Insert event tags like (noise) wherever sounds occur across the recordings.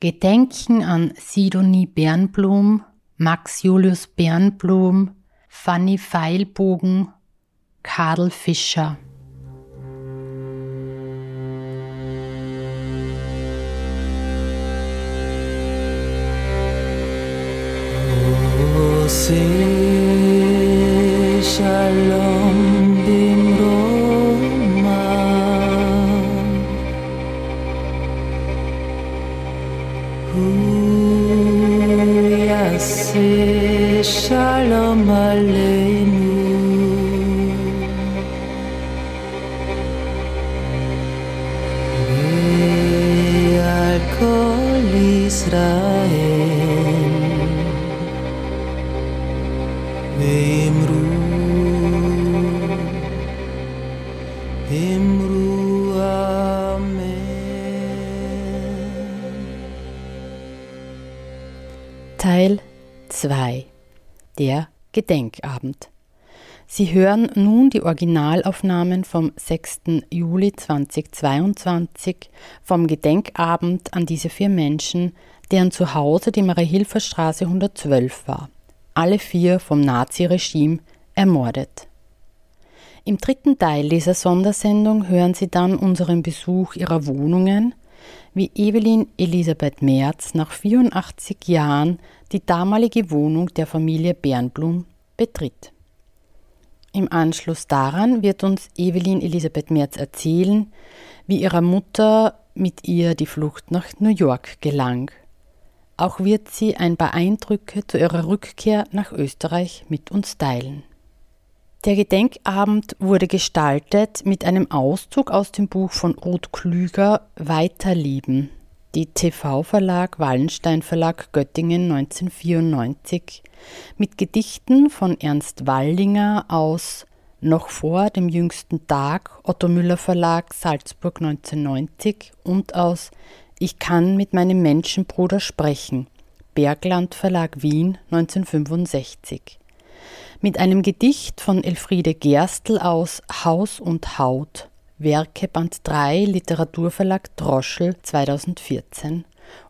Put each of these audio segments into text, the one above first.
Gedenken an Sidonie Bernblum, Max Julius Bernblum, Fanny Feilbogen, Karl Fischer. Sie hören nun die Originalaufnahmen vom 6. Juli 2022 vom Gedenkabend an diese vier Menschen, deren Zuhause die Marie-Hilfer-Straße 112 war. Alle vier vom Naziregime ermordet. Im dritten Teil dieser Sondersendung hören Sie dann unseren Besuch ihrer Wohnungen, wie Evelyn Elisabeth Merz nach 84 Jahren die damalige Wohnung der Familie Bernblum betritt. Im Anschluss daran wird uns Evelyn Elisabeth Merz erzählen, wie ihrer Mutter mit ihr die Flucht nach New York gelang. Auch wird sie ein paar Eindrücke zu ihrer Rückkehr nach Österreich mit uns teilen. Der Gedenkabend wurde gestaltet mit einem Auszug aus dem Buch von Ruth Klüger Weiterlieben, die TV-Verlag Wallenstein Verlag Göttingen 1994, mit Gedichten von Ernst Wallinger aus Noch vor dem jüngsten Tag Otto Müller Verlag Salzburg 1990 und aus Ich kann mit meinem Menschenbruder sprechen Bergland Verlag Wien 1965 mit einem Gedicht von Elfriede Gerstl aus Haus und Haut, Werke Band 3 Literaturverlag Droschel 2014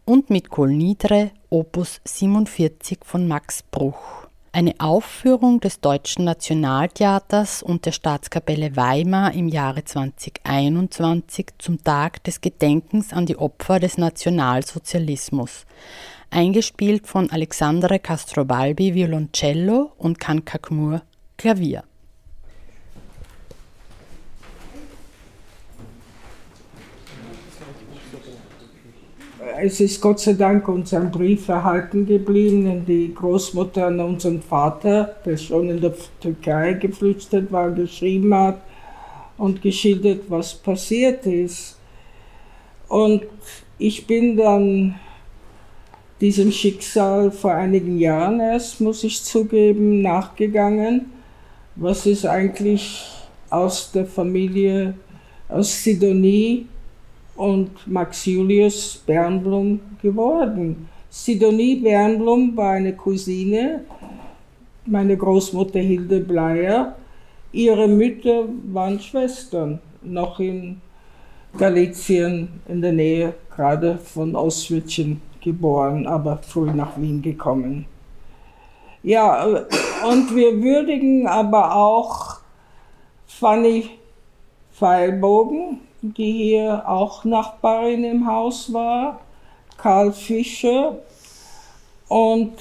und mit Kol Nidre Opus 47 von Max Bruch. Eine Aufführung des Deutschen Nationaltheaters und der Staatskapelle Weimar im Jahre 2021 zum Tag des Gedenkens an die Opfer des Nationalsozialismus eingespielt von Alexandre Castrobalbi Violoncello und Kankakmur Klavier. Es ist Gott sei Dank uns ein Brief erhalten geblieben, den die Großmutter an unseren Vater, der schon in der Türkei geflüchtet war, geschrieben hat und geschildert, was passiert ist. Und ich bin dann diesem Schicksal vor einigen Jahren erst, muss ich zugeben, nachgegangen. Was ist eigentlich aus der Familie, aus Sidonie und Max Julius Bernblum geworden? Sidonie Bernblum war eine Cousine, meine Großmutter Hilde Bleier. Ihre Mütter waren Schwestern, noch in Galizien in der Nähe gerade von Oswitschen geboren, aber früh nach Wien gekommen. Ja, und wir würdigen aber auch Fanny Feilbogen, die hier auch Nachbarin im Haus war, Karl Fischer und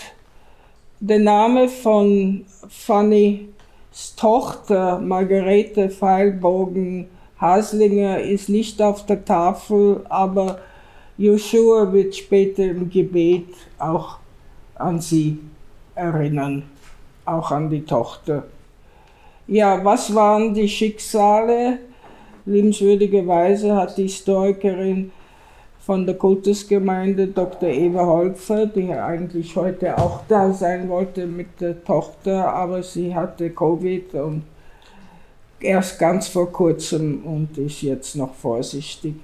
der Name von Fannys Tochter Margarete Feilbogen Haslinger ist nicht auf der Tafel, aber Joshua wird später im Gebet auch an sie erinnern, auch an die Tochter. Ja, was waren die Schicksale? Liebenswürdigerweise hat die Historikerin von der Kultusgemeinde Dr. Eva Holzer, die eigentlich heute auch da sein wollte mit der Tochter, aber sie hatte Covid und erst ganz vor kurzem und ist jetzt noch vorsichtig.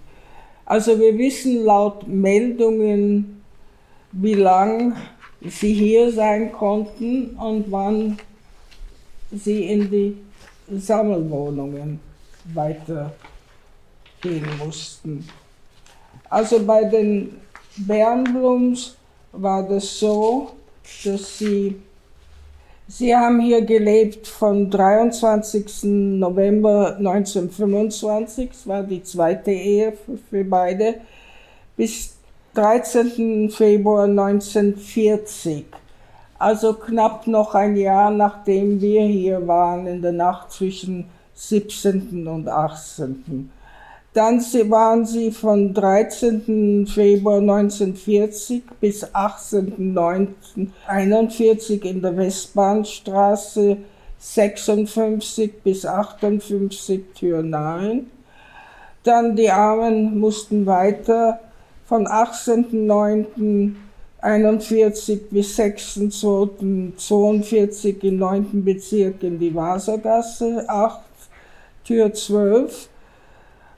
Also wir wissen laut Meldungen, wie lang sie hier sein konnten und wann sie in die Sammelwohnungen weitergehen mussten. Also bei den Bernblums war das so, dass sie, sie haben hier gelebt von 23. November 1925, das war die zweite Ehe für beide, bis 13. Februar 1940. Also knapp noch ein Jahr nachdem wir hier waren, in der Nacht zwischen 17. und 18. Dann waren sie von 13. Februar 1940 bis 18.09.41 in der Westbahnstraße 56 bis 58 Tür 9. Dann die Armen mussten weiter von 18.09.41 bis 6.2.42 im 9. Bezirk in die Wassergasse 8, Tür 12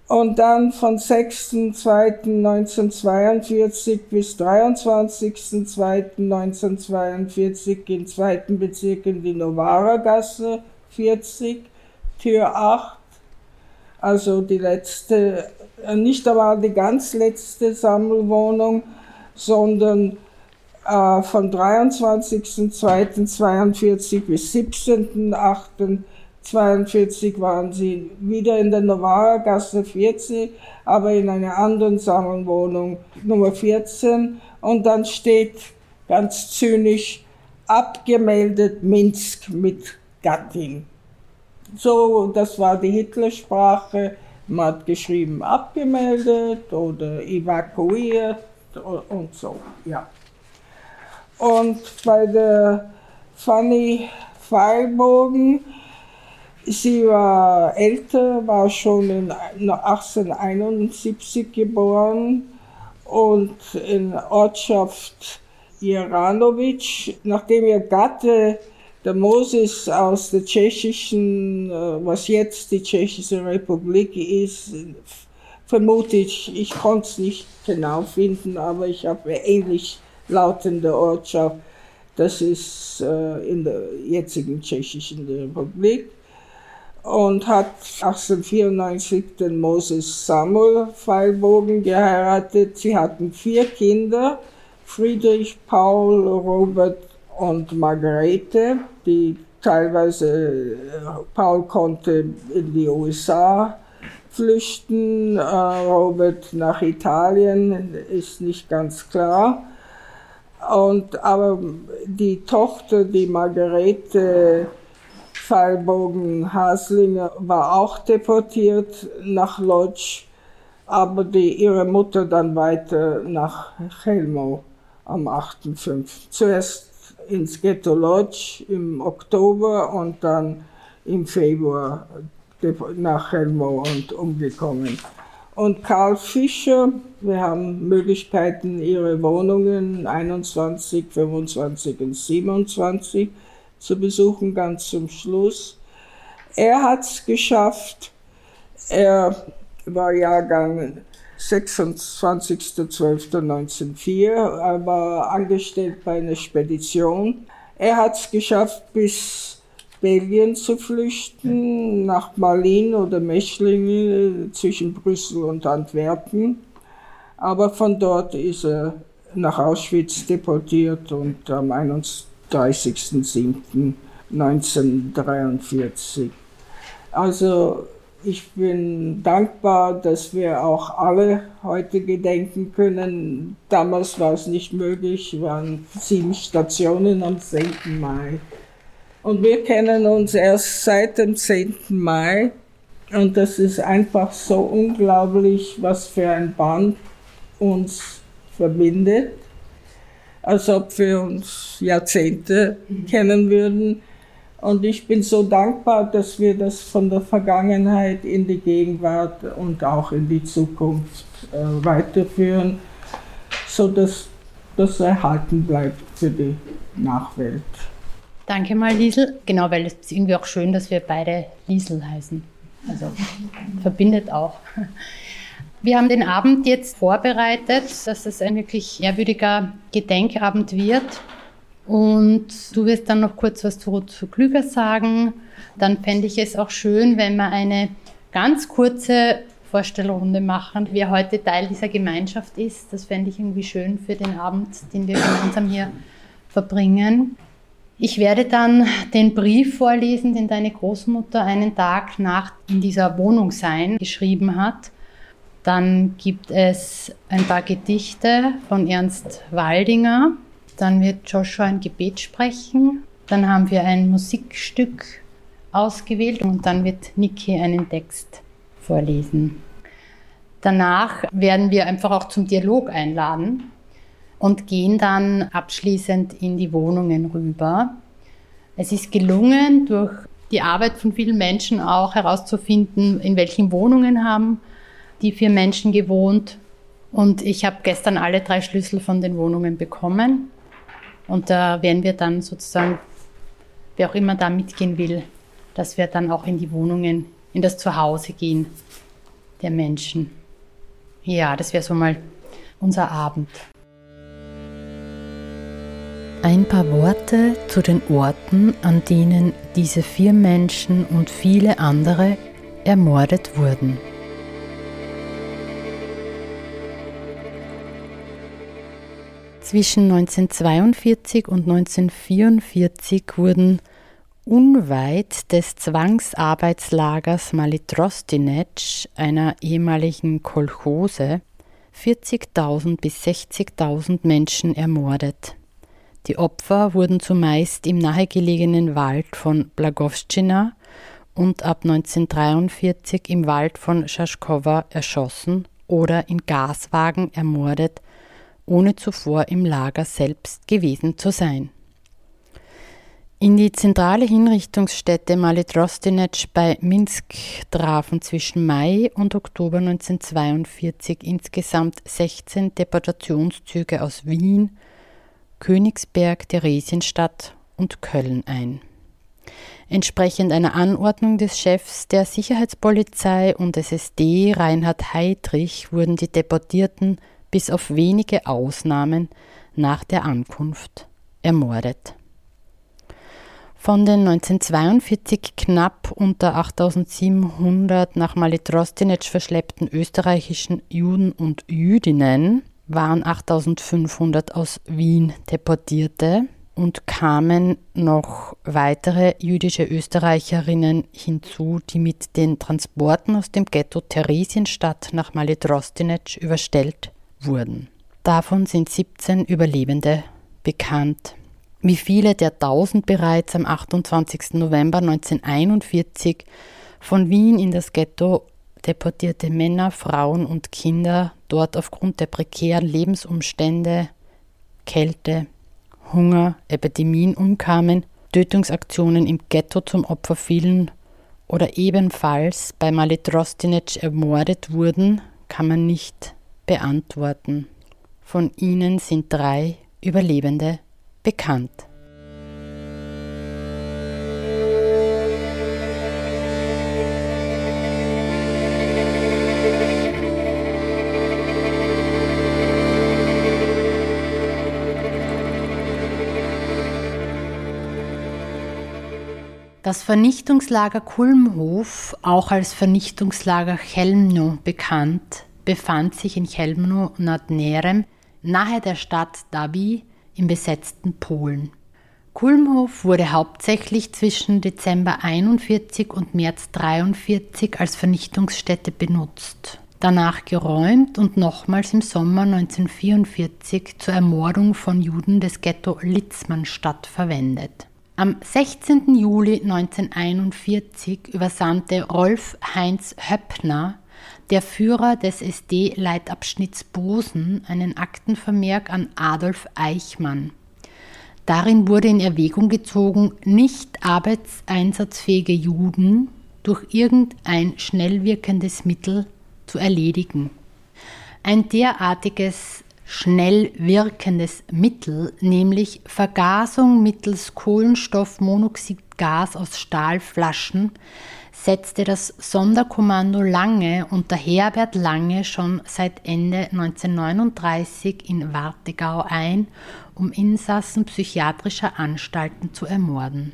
und dann von 6.2.1942 bis 23.2.1942 im zweiten Bezirk in die Novara-Gasse 40, Tür 8. Also die letzte, äh, nicht aber die ganz letzte Sammelwohnung, sondern äh, von 23.02.42 bis 17.08. 42 waren sie wieder in der Novara Gasse 40, aber in einer anderen Sammelwohnung Nummer 14. Und dann steht ganz zynisch abgemeldet Minsk mit Gattin. So, das war die Hitlersprache. Man hat geschrieben abgemeldet oder evakuiert und so, ja. Und bei der Fanny Pfeilbogen Sie war älter, war schon in 1871 geboren und in Ortschaft Jeranovic, nachdem ihr Gatte der Moses aus der tschechischen, äh, was jetzt die tschechische Republik ist, vermute ich, ich konnte es nicht genau finden, aber ich habe ähnlich lautende Ortschaft. Das ist äh, in der jetzigen tschechischen Republik und hat 1894 den Moses Samuel Pfeilbogen geheiratet. Sie hatten vier Kinder, Friedrich, Paul, Robert und Margarete, die teilweise, Paul konnte in die USA flüchten, äh, Robert nach Italien, ist nicht ganz klar. Und, aber die Tochter, die Margarete, Fallbogen Haslinger war auch deportiert nach Lodz, aber die, ihre Mutter dann weiter nach Chelmo am 8.5. Zuerst ins Ghetto Lodz im Oktober und dann im Februar nach Chelmo und umgekommen. Und Karl Fischer, wir haben Möglichkeiten, ihre Wohnungen 21, 25 und 27 zu besuchen, ganz zum Schluss. Er hat es geschafft. Er war Jahrgang 26.12.1904, er war angestellt bei einer Spedition. Er hat es geschafft, bis Belgien zu flüchten, nach Malin oder Meschlingen zwischen Brüssel und Antwerpen. Aber von dort ist er nach Auschwitz deportiert und am 21. 30.07.1943. Also ich bin dankbar, dass wir auch alle heute gedenken können. Damals war es nicht möglich, waren sieben Stationen am 10. Mai. Und wir kennen uns erst seit dem 10. Mai. Und das ist einfach so unglaublich, was für ein Band uns verbindet als ob wir uns Jahrzehnte kennen würden. Und ich bin so dankbar, dass wir das von der Vergangenheit in die Gegenwart und auch in die Zukunft äh, weiterführen, sodass das erhalten bleibt für die Nachwelt. Danke mal, Liesel. Genau, weil es ist irgendwie auch schön, dass wir beide Liesel heißen. Also verbindet auch. Wir haben den Abend jetzt vorbereitet, dass es ein wirklich ehrwürdiger Gedenkabend wird. Und du wirst dann noch kurz was zu Ruth Klüger sagen. Dann fände ich es auch schön, wenn wir eine ganz kurze Vorstellrunde machen, wer heute Teil dieser Gemeinschaft ist. Das fände ich irgendwie schön für den Abend, den wir gemeinsam hier verbringen. Ich werde dann den Brief vorlesen, den deine Großmutter einen Tag nach in dieser Wohnung sein geschrieben hat. Dann gibt es ein paar Gedichte von Ernst Waldinger. Dann wird Joshua ein Gebet sprechen. Dann haben wir ein Musikstück ausgewählt und dann wird Niki einen Text vorlesen. Danach werden wir einfach auch zum Dialog einladen und gehen dann abschließend in die Wohnungen rüber. Es ist gelungen, durch die Arbeit von vielen Menschen auch herauszufinden, in welchen Wohnungen haben die vier Menschen gewohnt. Und ich habe gestern alle drei Schlüssel von den Wohnungen bekommen. Und da werden wir dann sozusagen, wer auch immer da mitgehen will, dass wir dann auch in die Wohnungen, in das Zuhause gehen der Menschen. Ja, das wäre so mal unser Abend. Ein paar Worte zu den Orten, an denen diese vier Menschen und viele andere ermordet wurden. Zwischen 1942 und 1944 wurden unweit des Zwangsarbeitslagers Malitrostinec, einer ehemaligen Kolchose, 40.000 bis 60.000 Menschen ermordet. Die Opfer wurden zumeist im nahegelegenen Wald von Blagowszczyna und ab 1943 im Wald von Schaschkowa erschossen oder in Gaswagen ermordet, ohne zuvor im Lager selbst gewesen zu sein. In die zentrale Hinrichtungsstätte Malitrostinec bei Minsk trafen zwischen Mai und Oktober 1942 insgesamt 16 Deportationszüge aus Wien, Königsberg, Theresienstadt und Köln ein. Entsprechend einer Anordnung des Chefs der Sicherheitspolizei und des SD Reinhard Heydrich wurden die Deportierten bis auf wenige Ausnahmen nach der Ankunft ermordet. Von den 1942 knapp unter 8700 nach Malitrostinec verschleppten österreichischen Juden und Jüdinnen waren 8500 aus Wien Deportierte und kamen noch weitere jüdische Österreicherinnen hinzu, die mit den Transporten aus dem Ghetto Theresienstadt nach Malitrostinec überstellt wurden. Davon sind 17 Überlebende bekannt wie viele der 1000 bereits am 28. November 1941 von Wien in das Ghetto deportierte Männer, Frauen und Kinder dort aufgrund der prekären Lebensumstände, Kälte, Hunger, Epidemien umkamen, Tötungsaktionen im Ghetto zum Opfer fielen oder ebenfalls bei Malitrostinec ermordet wurden, kann man nicht beantworten. Von ihnen sind drei Überlebende bekannt. Das Vernichtungslager Kulmhof, auch als Vernichtungslager Chelmno bekannt, befand sich in Chelmno nad Nerem nahe der Stadt Dabi im besetzten Polen. Kulmhof wurde hauptsächlich zwischen Dezember 41 und März 43 als Vernichtungsstätte benutzt, danach geräumt und nochmals im Sommer 1944 zur Ermordung von Juden des Ghetto Litzmannstadt verwendet. Am 16. Juli 1941 übersandte Rolf Heinz Höppner der Führer des SD-Leitabschnitts Bosen einen Aktenvermerk an Adolf Eichmann. Darin wurde in Erwägung gezogen, nicht arbeitseinsatzfähige Juden durch irgendein schnell wirkendes Mittel zu erledigen. Ein derartiges schnell wirkendes Mittel, nämlich Vergasung mittels Kohlenstoffmonoxidgas aus Stahlflaschen, setzte das Sonderkommando Lange unter Herbert Lange schon seit Ende 1939 in Wartegau ein, um Insassen psychiatrischer Anstalten zu ermorden.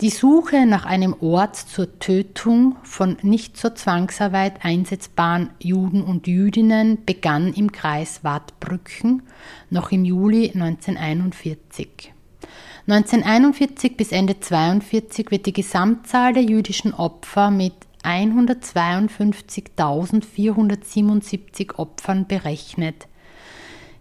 Die Suche nach einem Ort zur Tötung von nicht zur Zwangsarbeit einsetzbaren Juden und Jüdinnen begann im Kreis Wadbrücken noch im Juli 1941. 1941 bis Ende 1942 wird die Gesamtzahl der jüdischen Opfer mit 152.477 Opfern berechnet.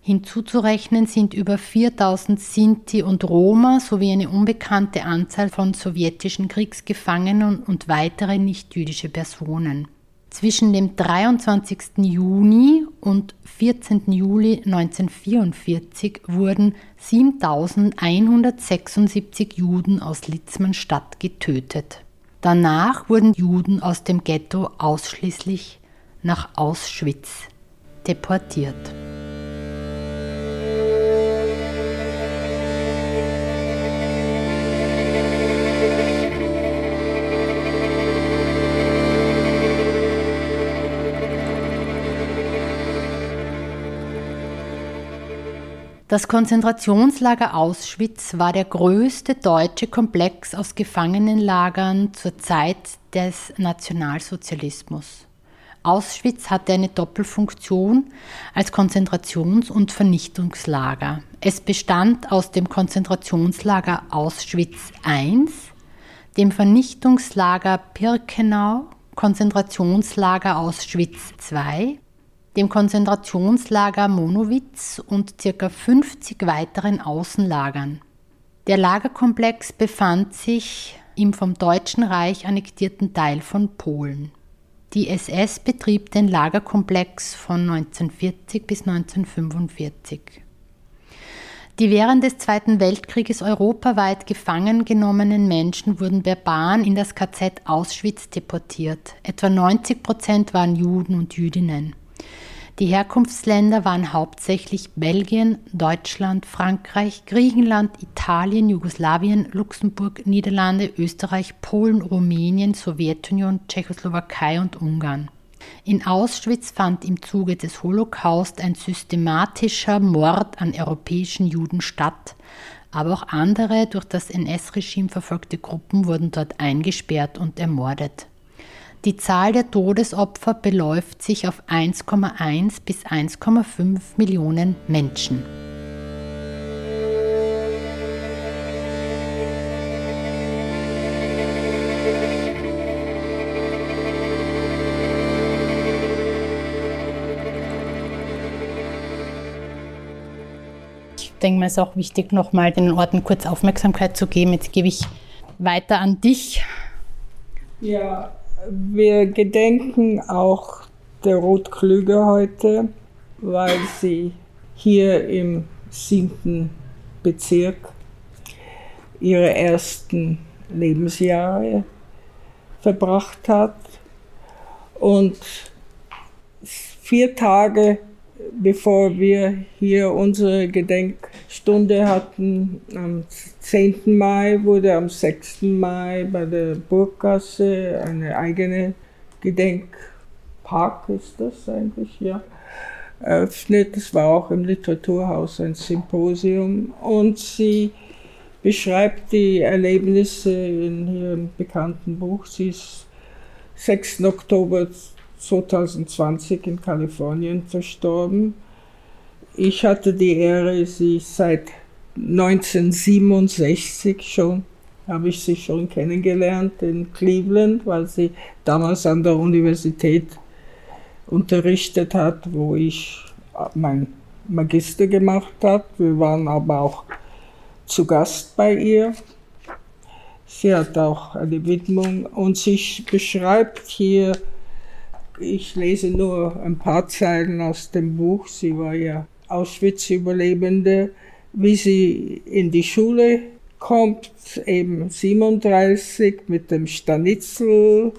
Hinzuzurechnen sind über 4000 Sinti und Roma sowie eine unbekannte Anzahl von sowjetischen Kriegsgefangenen und weitere nichtjüdische Personen. Zwischen dem 23. Juni und 14. Juli 1944 wurden 7176 Juden aus Litzmannstadt getötet. Danach wurden Juden aus dem Ghetto ausschließlich nach Auschwitz deportiert. Das Konzentrationslager Auschwitz war der größte deutsche Komplex aus Gefangenenlagern zur Zeit des Nationalsozialismus. Auschwitz hatte eine Doppelfunktion als Konzentrations- und Vernichtungslager. Es bestand aus dem Konzentrationslager Auschwitz I, dem Vernichtungslager Birkenau, Konzentrationslager Auschwitz II dem Konzentrationslager Monowitz und ca. 50 weiteren Außenlagern. Der Lagerkomplex befand sich im vom Deutschen Reich annektierten Teil von Polen. Die SS betrieb den Lagerkomplex von 1940 bis 1945. Die während des Zweiten Weltkrieges europaweit gefangen genommenen Menschen wurden per Bahn in das KZ Auschwitz deportiert. Etwa 90 Prozent waren Juden und Jüdinnen. Die Herkunftsländer waren hauptsächlich Belgien, Deutschland, Frankreich, Griechenland, Italien, Jugoslawien, Luxemburg, Niederlande, Österreich, Polen, Rumänien, Sowjetunion, Tschechoslowakei und Ungarn. In Auschwitz fand im Zuge des Holocaust ein systematischer Mord an europäischen Juden statt, aber auch andere durch das NS-Regime verfolgte Gruppen wurden dort eingesperrt und ermordet. Die Zahl der Todesopfer beläuft sich auf 1,1 bis 1,5 Millionen Menschen. Ich denke mir, es ist auch wichtig, nochmal den Orten kurz Aufmerksamkeit zu geben. Jetzt gebe ich weiter an dich. Ja, wir gedenken auch der Rotklüge heute, weil sie hier im siebten Bezirk ihre ersten Lebensjahre verbracht hat. Und vier Tage bevor wir hier unsere Gedenkstunde hatten, am 10. Mai wurde am 6. Mai bei der Burggasse eine eigene Gedenkpark, ist das eigentlich, ja, eröffnet. Es war auch im Literaturhaus ein Symposium und sie beschreibt die Erlebnisse in ihrem bekannten Buch. Sie ist 6. Oktober 2020 in Kalifornien verstorben. Ich hatte die Ehre, sie seit 1967 schon, habe ich sie schon kennengelernt in Cleveland, weil sie damals an der Universität unterrichtet hat, wo ich mein Magister gemacht habe. Wir waren aber auch zu Gast bei ihr. Sie hat auch eine Widmung und sie beschreibt hier ich lese nur ein paar Zeilen aus dem Buch. Sie war ja Auschwitz-Überlebende. Wie sie in die Schule kommt, eben 37 mit dem Stanitzel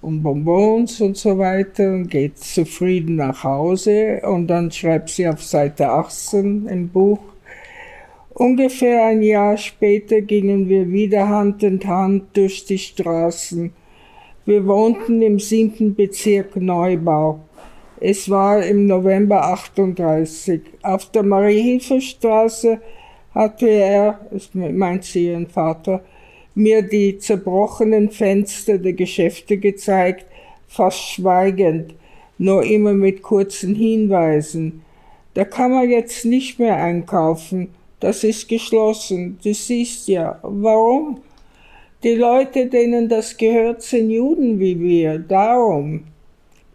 und Bonbons und so weiter und geht zufrieden nach Hause und dann schreibt sie auf Seite 18 im Buch, Ungefähr ein Jahr später gingen wir wieder Hand in Hand durch die Straßen wir wohnten im siebten Bezirk Neubau. Es war im November 38. Auf der Mariehilferstraße hatte er, meint sie ihren Vater, mir die zerbrochenen Fenster der Geschäfte gezeigt, fast schweigend, nur immer mit kurzen Hinweisen. Da kann man jetzt nicht mehr einkaufen, das ist geschlossen, du siehst ja. Warum? Die Leute, denen das gehört, sind Juden wie wir, darum.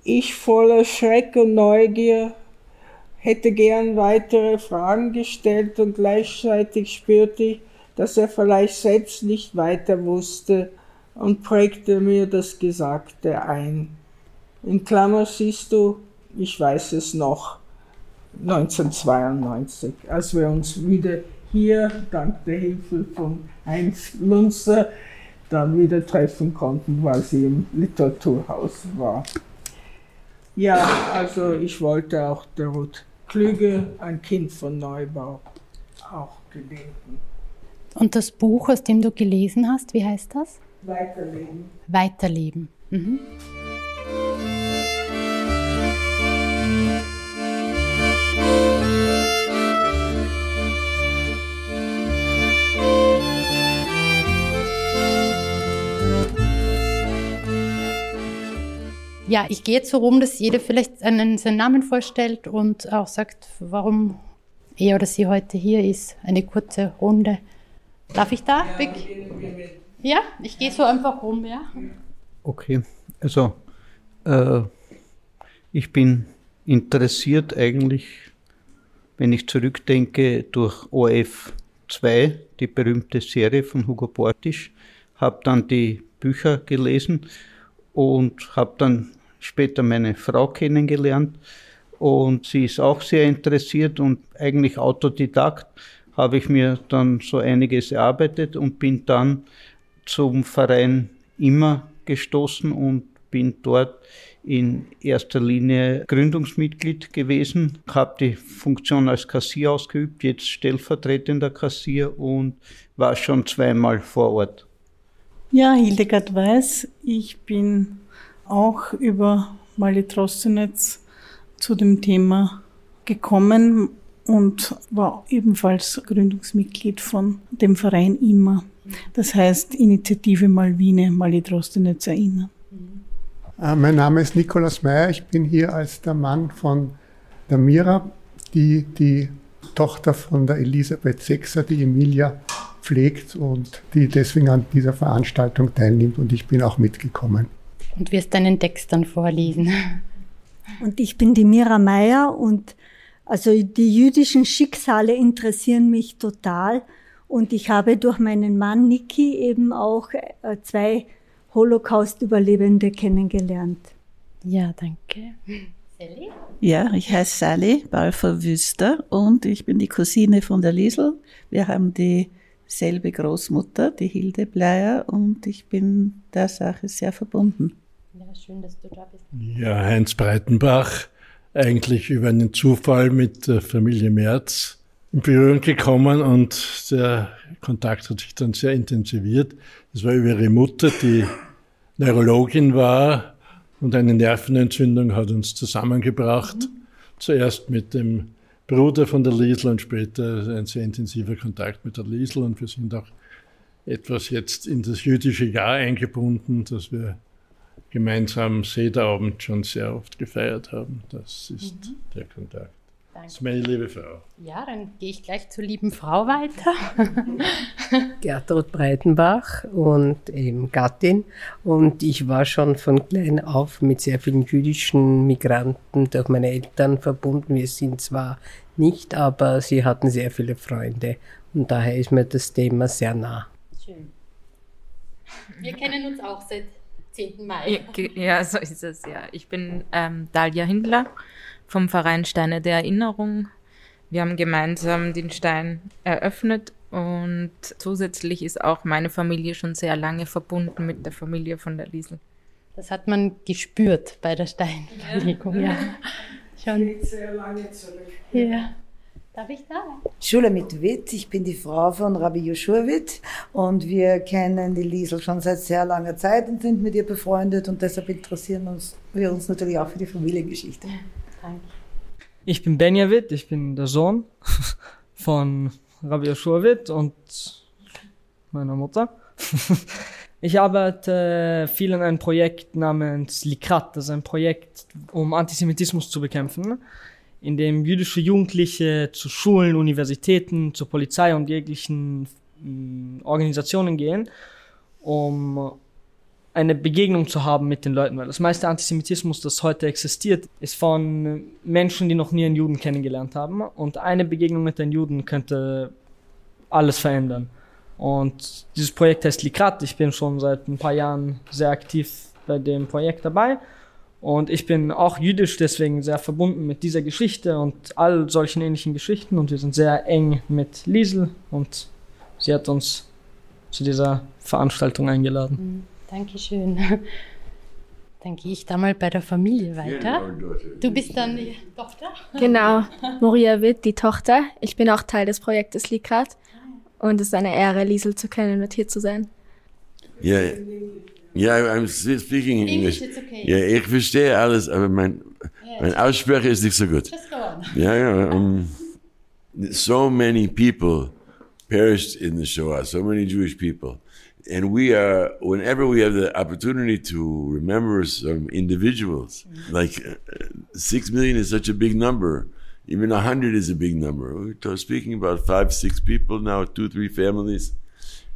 Ich voller Schreck und Neugier hätte gern weitere Fragen gestellt und gleichzeitig spürte ich, dass er vielleicht selbst nicht weiter wusste und prägte mir das Gesagte ein. In Klammer siehst du, ich weiß es noch, 1992, als wir uns wieder hier dank der Hilfe von Heinz Lunzer dann wieder treffen konnten, weil sie im Literaturhaus war. Ja, also ich wollte auch der Ruth Klüge, ein Kind von Neubau, auch gedenken. Und das Buch, aus dem du gelesen hast, wie heißt das? Weiterleben. Weiterleben. Mhm. Ja, ich gehe jetzt so rum, dass jeder vielleicht einen, seinen Namen vorstellt und auch sagt, warum er oder sie heute hier ist. Eine kurze Runde. Darf ich da? Ja, ja ich gehe so einfach rum, ja. Okay, also äh, ich bin interessiert eigentlich, wenn ich zurückdenke, durch ORF 2, die berühmte Serie von Hugo Bortisch, habe dann die Bücher gelesen und habe dann später meine Frau kennengelernt. Und sie ist auch sehr interessiert und eigentlich Autodidakt. Habe ich mir dann so einiges erarbeitet und bin dann zum Verein immer gestoßen und bin dort in erster Linie Gründungsmitglied gewesen, habe die Funktion als Kassier ausgeübt, jetzt stellvertretender Kassier und war schon zweimal vor Ort. Ja, Hildegard Weiß, ich bin auch über Mali Trostenetz zu dem Thema gekommen und war ebenfalls Gründungsmitglied von dem Verein IMA. Das heißt Initiative Malvine, Mali Trostenetz erinnern. Äh, mein Name ist Nikolaus Meyer. Ich bin hier als der Mann von der Mira, die die Tochter von der Elisabeth Sechser, die Emilia pflegt und die deswegen an dieser Veranstaltung teilnimmt und ich bin auch mitgekommen. Und wirst deinen Text dann vorlesen. Und ich bin die Mira Meyer und also die jüdischen Schicksale interessieren mich total. Und ich habe durch meinen Mann Niki eben auch äh, zwei Holocaust-Überlebende kennengelernt. Ja, danke. Sally? Ja, ich heiße Sally Balfer Wüster und ich bin die Cousine von der Liesel. Wir haben dieselbe Großmutter, die Hilde Bleier, und ich bin der Sache sehr verbunden. Ja, schön, dass du da bist. Ja, Heinz Breitenbach, eigentlich über einen Zufall mit der Familie Merz in Berührung gekommen und der Kontakt hat sich dann sehr intensiviert. Das war über ihre Mutter, die Neurologin war und eine Nervenentzündung hat uns zusammengebracht. Mhm. Zuerst mit dem Bruder von der Liesel und später ein sehr intensiver Kontakt mit der Liesel und wir sind auch etwas jetzt in das jüdische Jahr eingebunden, das wir gemeinsam Sederabend schon sehr oft gefeiert haben. Das ist mhm. der Kontakt. Danke. Das ist meine liebe Frau. Ja, dann gehe ich gleich zur lieben Frau weiter. (laughs) Gertrud Breitenbach und eben Gattin. Und ich war schon von klein auf mit sehr vielen jüdischen Migranten durch meine Eltern verbunden. Wir sind zwar nicht, aber sie hatten sehr viele Freunde. Und daher ist mir das Thema sehr nah. Schön. Wir kennen uns auch seit 10. Mai. Ja, so ist es, ja. Ich bin ähm, Dalia Hindler vom Verein Steine der Erinnerung. Wir haben gemeinsam den Stein eröffnet und zusätzlich ist auch meine Familie schon sehr lange verbunden mit der Familie von der Liesel. Das hat man gespürt bei der Steinverlegung, ja. ja. Schon. sehr lange zurück. Ja. Darf ich da? Schule mit Witt. Ich bin die Frau von Rabbi Joshua Witt und wir kennen die Liesel schon seit sehr langer Zeit und sind mit ihr befreundet und deshalb interessieren uns, wir uns natürlich auch für die Familiengeschichte. Ich bin Benja Witt, ich bin der Sohn (laughs) von Rabbi Joshua und meiner Mutter. (laughs) ich arbeite viel an einem Projekt namens Likrat, das ist ein Projekt, um Antisemitismus zu bekämpfen, in dem jüdische Jugendliche zu Schulen, Universitäten, zur Polizei und jeglichen mm, Organisationen gehen, um eine Begegnung zu haben mit den Leuten, weil das meiste Antisemitismus, das heute existiert, ist von Menschen, die noch nie einen Juden kennengelernt haben. Und eine Begegnung mit den Juden könnte alles verändern. Und dieses Projekt heißt Likrat. Ich bin schon seit ein paar Jahren sehr aktiv bei dem Projekt dabei. Und ich bin auch jüdisch, deswegen sehr verbunden mit dieser Geschichte und all solchen ähnlichen Geschichten. Und wir sind sehr eng mit Liesel und sie hat uns zu dieser Veranstaltung eingeladen. Mhm. Dankeschön. (laughs) Dann gehe ich da mal bei der Familie weiter. Du bist dann die Tochter? (laughs) Genau, Moria Witt, die Tochter. Ich bin auch Teil des Projektes Likat. Und es ist eine Ehre, Liesel zu kennen und hier zu sein. Ja, ja, I'm speaking in English. Okay. Ja, ich verstehe alles, aber mein, mein Aussprache ist nicht so gut. Ja, ja. Um, so many people perished in the Shoah, so many Jewish people. And we are whenever we have the opportunity to remember some individuals like uh, six million is such a big number. Even a hundred is a big number. We're speaking about five six people now two three families.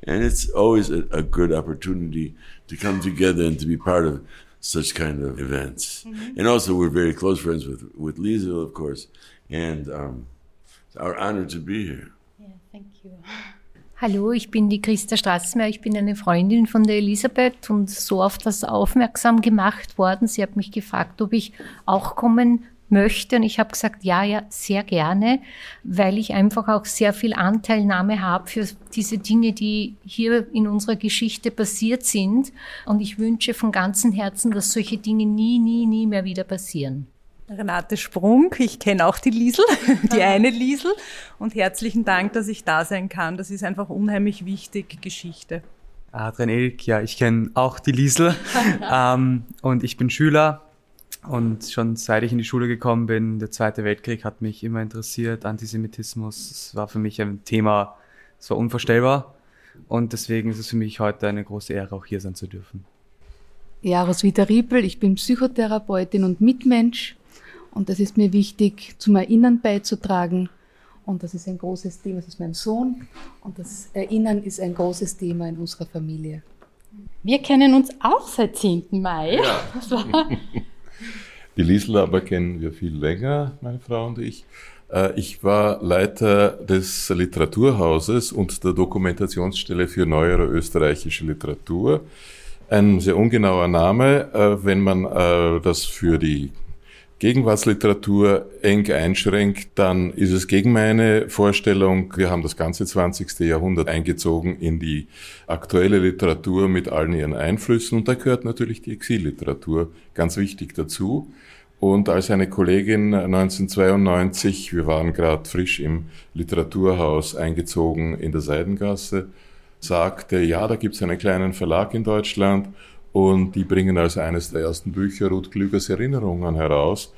And it's always a, a good opportunity to come together and to be part of such kind of events. Mm-hmm. and also we're very close friends with with Liesel of course. And um, it's our honor to be here. Yeah thank you (laughs) Hallo, ich bin die Christa Straßmeier, ich bin eine Freundin von der Elisabeth und so auf das aufmerksam gemacht worden. Sie hat mich gefragt, ob ich auch kommen möchte und ich habe gesagt, ja, ja, sehr gerne, weil ich einfach auch sehr viel Anteilnahme habe für diese Dinge, die hier in unserer Geschichte passiert sind und ich wünsche von ganzem Herzen, dass solche Dinge nie, nie, nie mehr wieder passieren. Renate Sprung, ich kenne auch die Liesel, (laughs) die eine Liesel. Und herzlichen Dank, dass ich da sein kann. Das ist einfach unheimlich wichtig, Geschichte. Adrian Ilk, ja, ich kenne auch die Liesel. (laughs) Ähm, und ich bin Schüler. Und schon seit ich in die Schule gekommen bin, der Zweite Weltkrieg hat mich immer interessiert, Antisemitismus, es war für mich ein Thema, es war unvorstellbar. Und deswegen ist es für mich heute eine große Ehre, auch hier sein zu dürfen. Ja, Roswitha Riepel, ich bin Psychotherapeutin und Mitmensch und das ist mir wichtig, zum Erinnern beizutragen. Und das ist ein großes Thema. Das ist mein Sohn. Und das Erinnern ist ein großes Thema in unserer Familie. Wir kennen uns auch seit 10. Mai. Ja. (laughs) (laughs) Die Liesel aber kennen wir viel länger, meine Frau und ich. Äh, ich war Leiter des Literaturhauses und der Dokumentationsstelle für neuere österreichische Literatur. Ein sehr ungenauer Name, äh, wenn man äh, das für die Gegenwartsliteratur eng einschränkt, dann ist es gegen meine Vorstellung, wir haben das ganze 20. Jahrhundert eingezogen in die aktuelle Literatur mit allen ihren Einflüssen und da gehört natürlich die Exilliteratur ganz wichtig dazu. Und als eine Kollegin 1992, wir waren gerade frisch im Literaturhaus eingezogen in der Seidengasse, sagte, ja, da gibt es einen kleinen Verlag in Deutschland und die bringen als eines der ersten Bücher Ruth Klügers Erinnerungen heraus.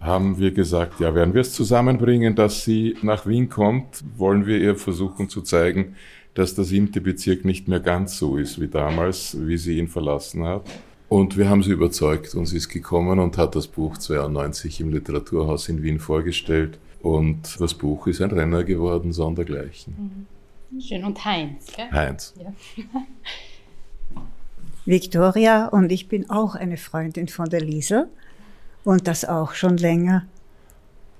Haben wir gesagt, ja, werden wir es zusammenbringen, dass sie nach Wien kommt, wollen wir ihr versuchen zu zeigen, dass der siebte Bezirk nicht mehr ganz so ist wie damals, wie sie ihn verlassen hat. Und wir haben sie überzeugt und sie ist gekommen und hat das Buch 92 im Literaturhaus in Wien vorgestellt. Und das Buch ist ein Renner geworden, sondergleichen. Mhm. Schön. Und Heinz, gell? Heinz. Ja. (laughs) Victoria und ich bin auch eine Freundin von der Liesel und das auch schon länger.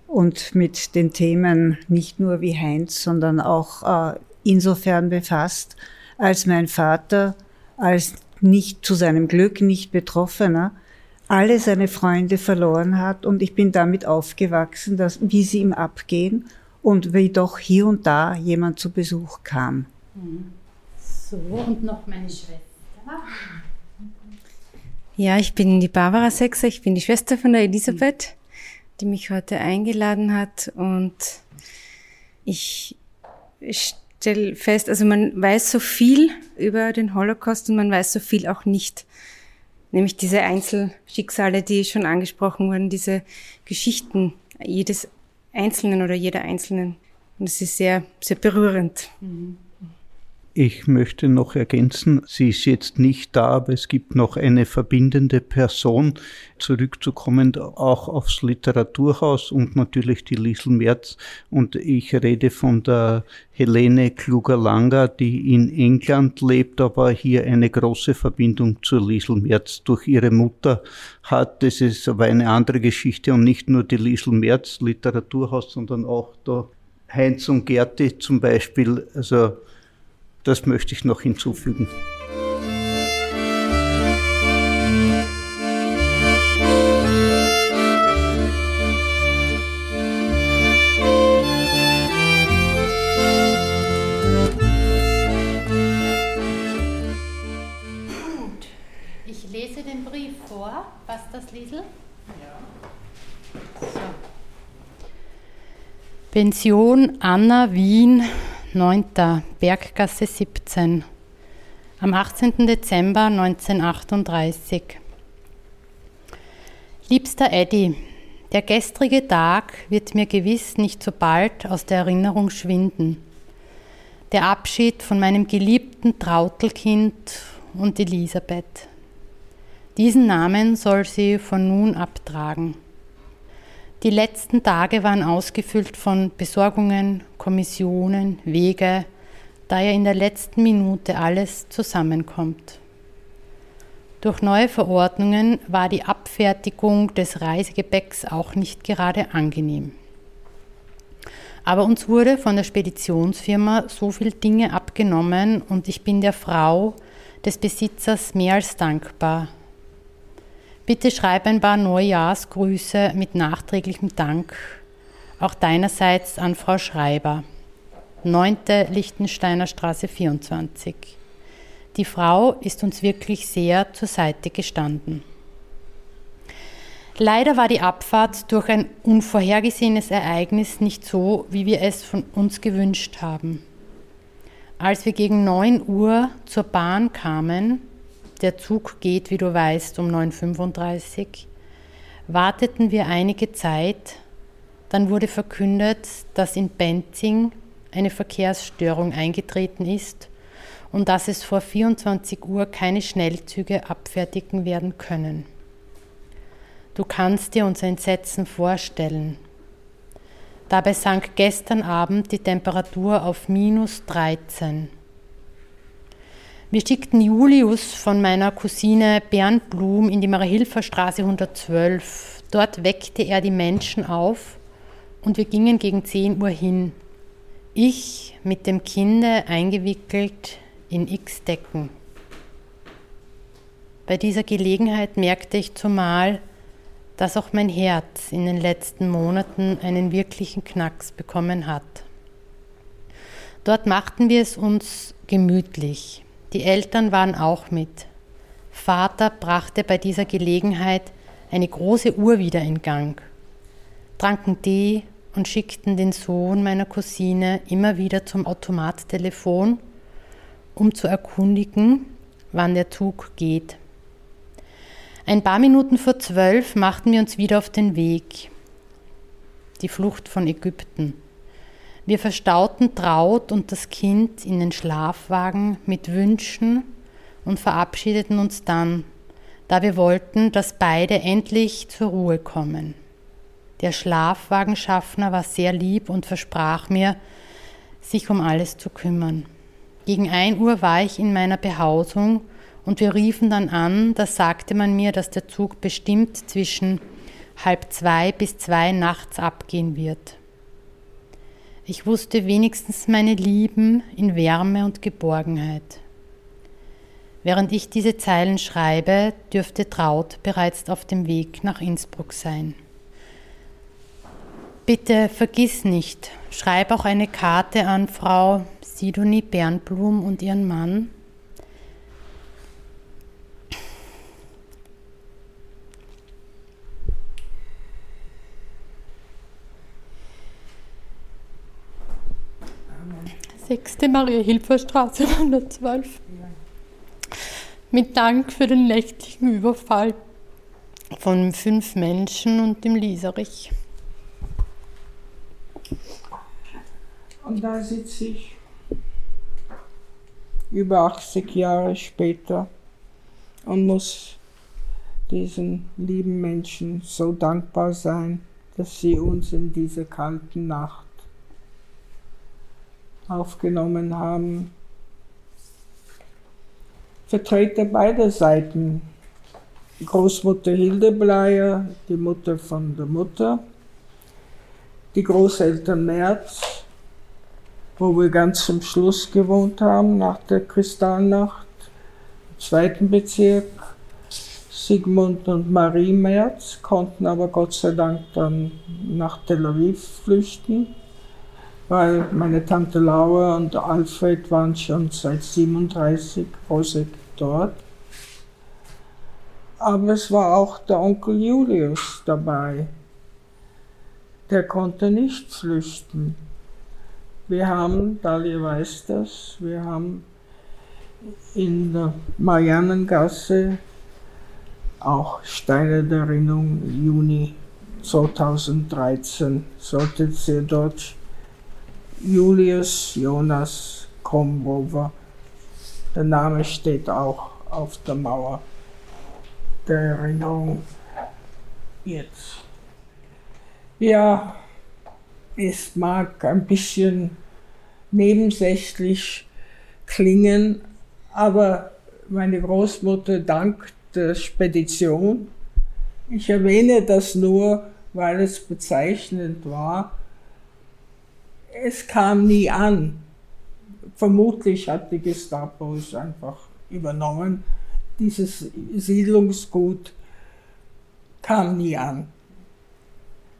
Und mit den Themen nicht nur wie Heinz, sondern auch äh, insofern befasst, als mein Vater als nicht zu seinem Glück nicht Betroffener alle seine Freunde verloren hat und ich bin damit aufgewachsen, dass, wie sie ihm abgehen und wie doch hier und da jemand zu Besuch kam. So, und noch meine Schwester. Ja, ich bin die Barbara Sechser, ich bin die Schwester von der Elisabeth, die mich heute eingeladen hat und ich stelle fest, also man weiß so viel über den Holocaust und man weiß so viel auch nicht. Nämlich diese Einzelschicksale, die schon angesprochen wurden, diese Geschichten jedes Einzelnen oder jeder Einzelnen. Und es ist sehr, sehr berührend. Mhm. Ich möchte noch ergänzen, sie ist jetzt nicht da, aber es gibt noch eine verbindende Person. Zurückzukommen auch aufs Literaturhaus und natürlich die Liesel Merz. Und ich rede von der Helene Kluger-Langer, die in England lebt, aber hier eine große Verbindung zur Liesel Merz durch ihre Mutter hat. Das ist aber eine andere Geschichte und nicht nur die Liesel Merz Literaturhaus, sondern auch da Heinz und Gerti zum Beispiel. Also das möchte ich noch hinzufügen. Ich lese den Brief vor. Was das, Liesel? Ja. So. Pension Anna Wien 9. Berggasse 17 am 18. Dezember 1938. Liebster Eddie, der gestrige Tag wird mir gewiss nicht so bald aus der Erinnerung schwinden. Der Abschied von meinem geliebten Trautelkind und Elisabeth. Diesen Namen soll sie von nun ab tragen. Die letzten Tage waren ausgefüllt von Besorgungen, Kommissionen, Wege, da ja in der letzten Minute alles zusammenkommt. Durch neue Verordnungen war die Abfertigung des Reisegepäcks auch nicht gerade angenehm. Aber uns wurde von der Speditionsfirma so viel Dinge abgenommen und ich bin der Frau des Besitzers mehr als dankbar, Bitte schreib ein paar Neujahrsgrüße mit nachträglichem Dank, auch deinerseits an Frau Schreiber. 9. Lichtensteiner Straße 24. Die Frau ist uns wirklich sehr zur Seite gestanden. Leider war die Abfahrt durch ein unvorhergesehenes Ereignis nicht so, wie wir es von uns gewünscht haben. Als wir gegen 9 Uhr zur Bahn kamen, der Zug geht, wie du weißt, um 9.35 Uhr. Warteten wir einige Zeit, dann wurde verkündet, dass in Benzing eine Verkehrsstörung eingetreten ist und dass es vor 24 Uhr keine Schnellzüge abfertigen werden können. Du kannst dir unser Entsetzen vorstellen. Dabei sank gestern Abend die Temperatur auf minus 13. Wir schickten Julius von meiner Cousine Bernd Blum in die Marie-Hilfer-Straße 112. Dort weckte er die Menschen auf und wir gingen gegen 10 Uhr hin. Ich mit dem Kinde eingewickelt in x Decken. Bei dieser Gelegenheit merkte ich zumal, dass auch mein Herz in den letzten Monaten einen wirklichen Knacks bekommen hat. Dort machten wir es uns gemütlich. Die Eltern waren auch mit. Vater brachte bei dieser Gelegenheit eine große Uhr wieder in Gang, tranken Tee und schickten den Sohn meiner Cousine immer wieder zum Automattelefon, um zu erkundigen, wann der Zug geht. Ein paar Minuten vor zwölf machten wir uns wieder auf den Weg. Die Flucht von Ägypten. Wir verstauten Traut und das Kind in den Schlafwagen mit Wünschen und verabschiedeten uns dann, da wir wollten, dass beide endlich zur Ruhe kommen. Der Schlafwagenschaffner war sehr lieb und versprach mir, sich um alles zu kümmern. Gegen ein Uhr war ich in meiner Behausung und wir riefen dann an, da sagte man mir, dass der Zug bestimmt zwischen halb zwei bis zwei nachts abgehen wird. Ich wusste wenigstens meine Lieben in Wärme und Geborgenheit. Während ich diese Zeilen schreibe, dürfte Traut bereits auf dem Weg nach Innsbruck sein. Bitte vergiss nicht, schreib auch eine Karte an Frau Sidonie Bernblum und ihren Mann 6. Maria-Hilfer-Straße (laughs) 112. Mit Dank für den nächtlichen Überfall von fünf Menschen und dem Lieserich. Und da sitze ich. über 80 Jahre später und muss diesen lieben Menschen so dankbar sein, dass sie uns in dieser kalten Nacht aufgenommen haben. Vertreter beider Seiten, Großmutter Hildebleier, die Mutter von der Mutter, die Großeltern Merz, wo wir ganz zum Schluss gewohnt haben, nach der Kristallnacht, im zweiten Bezirk, Sigmund und Marie Merz, konnten aber Gott sei Dank dann nach Tel Aviv flüchten, weil meine Tante Laura und Alfred waren schon seit 37 Rosek dort. Aber es war auch der Onkel Julius dabei. Der konnte nicht flüchten. Wir haben, Dalia weiß das, wir haben in der Mariannengasse auch Steine der Erinnerung, Juni 2013, sollte ihr dort Julius Jonas Komrover, der Name steht auch auf der Mauer der Erinnerung jetzt. Ja, es mag ein bisschen nebensächlich klingen, aber meine Großmutter dankt der Spedition. Ich erwähne das nur, weil es bezeichnend war. Es kam nie an. Vermutlich hat die Gestapo es einfach übernommen. Dieses Siedlungsgut kam nie an.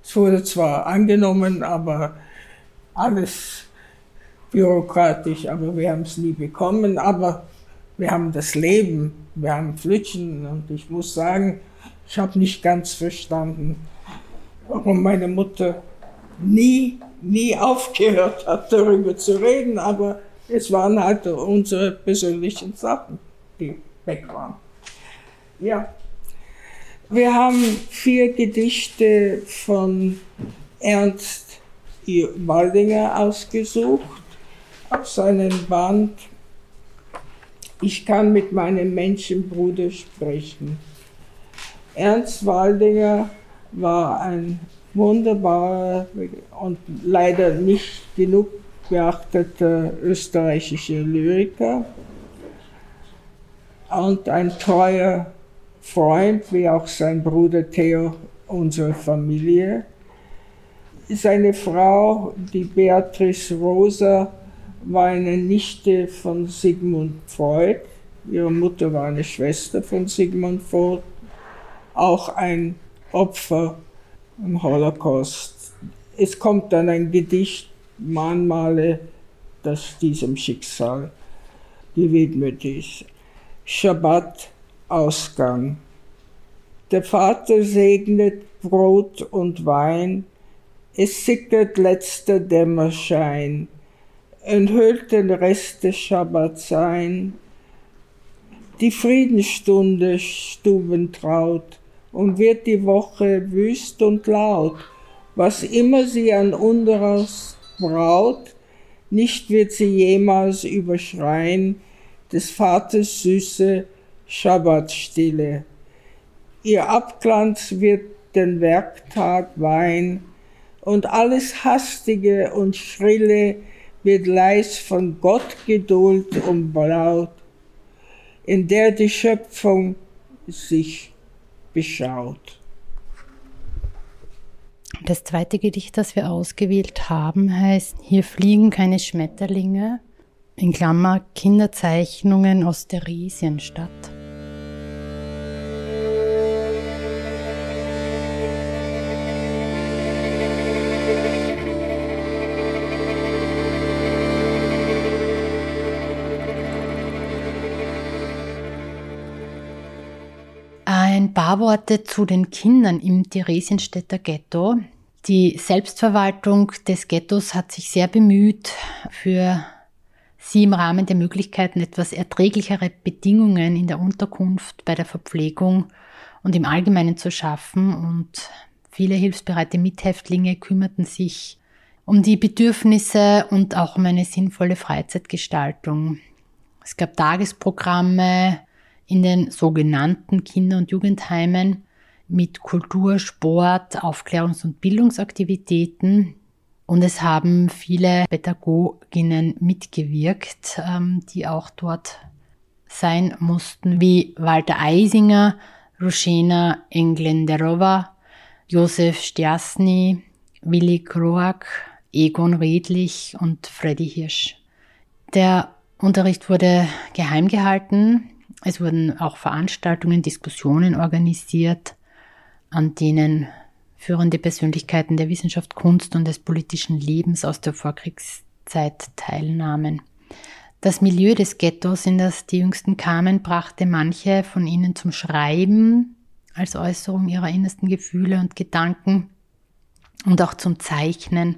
Es wurde zwar angenommen, aber alles bürokratisch, aber wir haben es nie bekommen. Aber wir haben das Leben, wir haben Flitschen und ich muss sagen, ich habe nicht ganz verstanden, warum meine Mutter nie, nie aufgehört hat, darüber zu reden, aber es waren halt unsere persönlichen Sachen, die weg waren. Ja, wir haben vier Gedichte von Ernst Waldinger ausgesucht auf seinen Band ich kann mit meinem Menschenbruder sprechen. Ernst Waldinger war ein wunderbarer und leider nicht genug beachteter österreichischer Lyriker und ein treuer Freund, wie auch sein Bruder Theo unserer Familie. Seine Frau, die Beatrice Rosa, war eine Nichte von Sigmund Freud. Ihre Mutter war eine Schwester von Sigmund Freud, auch ein Opfer im Holocaust. Es kommt dann ein Gedicht, Mahnmale, das diesem Schicksal gewidmet ist. Schabbat, Ausgang. Der Vater segnet Brot und Wein, es sickert letzter Dämmerschein enthüllt den Rest des Schabbats ein. Die Friedensstunde stubentraut und wird die Woche wüst und laut. Was immer sie an Unteraus braut, nicht wird sie jemals überschreien des Vaters süße Schabbatstille. Ihr Abglanz wird den Werktag Wein und alles Hastige und Schrille wird leis von Gott Geduld umbraut, in der die Schöpfung sich beschaut. Das zweite Gedicht, das wir ausgewählt haben, heißt Hier fliegen keine Schmetterlinge, in Klammer Kinderzeichnungen aus der Riesienstadt. Paar Worte zu den Kindern im Theresienstädter Ghetto. Die Selbstverwaltung des Ghettos hat sich sehr bemüht, für sie im Rahmen der Möglichkeiten etwas erträglichere Bedingungen in der Unterkunft, bei der Verpflegung und im Allgemeinen zu schaffen. Und viele hilfsbereite Mithäftlinge kümmerten sich um die Bedürfnisse und auch um eine sinnvolle Freizeitgestaltung. Es gab Tagesprogramme in den sogenannten Kinder- und Jugendheimen mit Kultur, Sport, Aufklärungs- und Bildungsaktivitäten. Und es haben viele Pädagoginnen mitgewirkt, ähm, die auch dort sein mussten, wie Walter Eisinger, Rushena Englenderova, Josef Stersny, Willi Kroak, Egon Redlich und Freddy Hirsch. Der Unterricht wurde geheim gehalten. Es wurden auch Veranstaltungen, Diskussionen organisiert, an denen führende Persönlichkeiten der Wissenschaft, Kunst und des politischen Lebens aus der Vorkriegszeit teilnahmen. Das Milieu des Ghettos, in das die Jüngsten kamen, brachte manche von ihnen zum Schreiben als Äußerung ihrer innersten Gefühle und Gedanken und auch zum Zeichnen.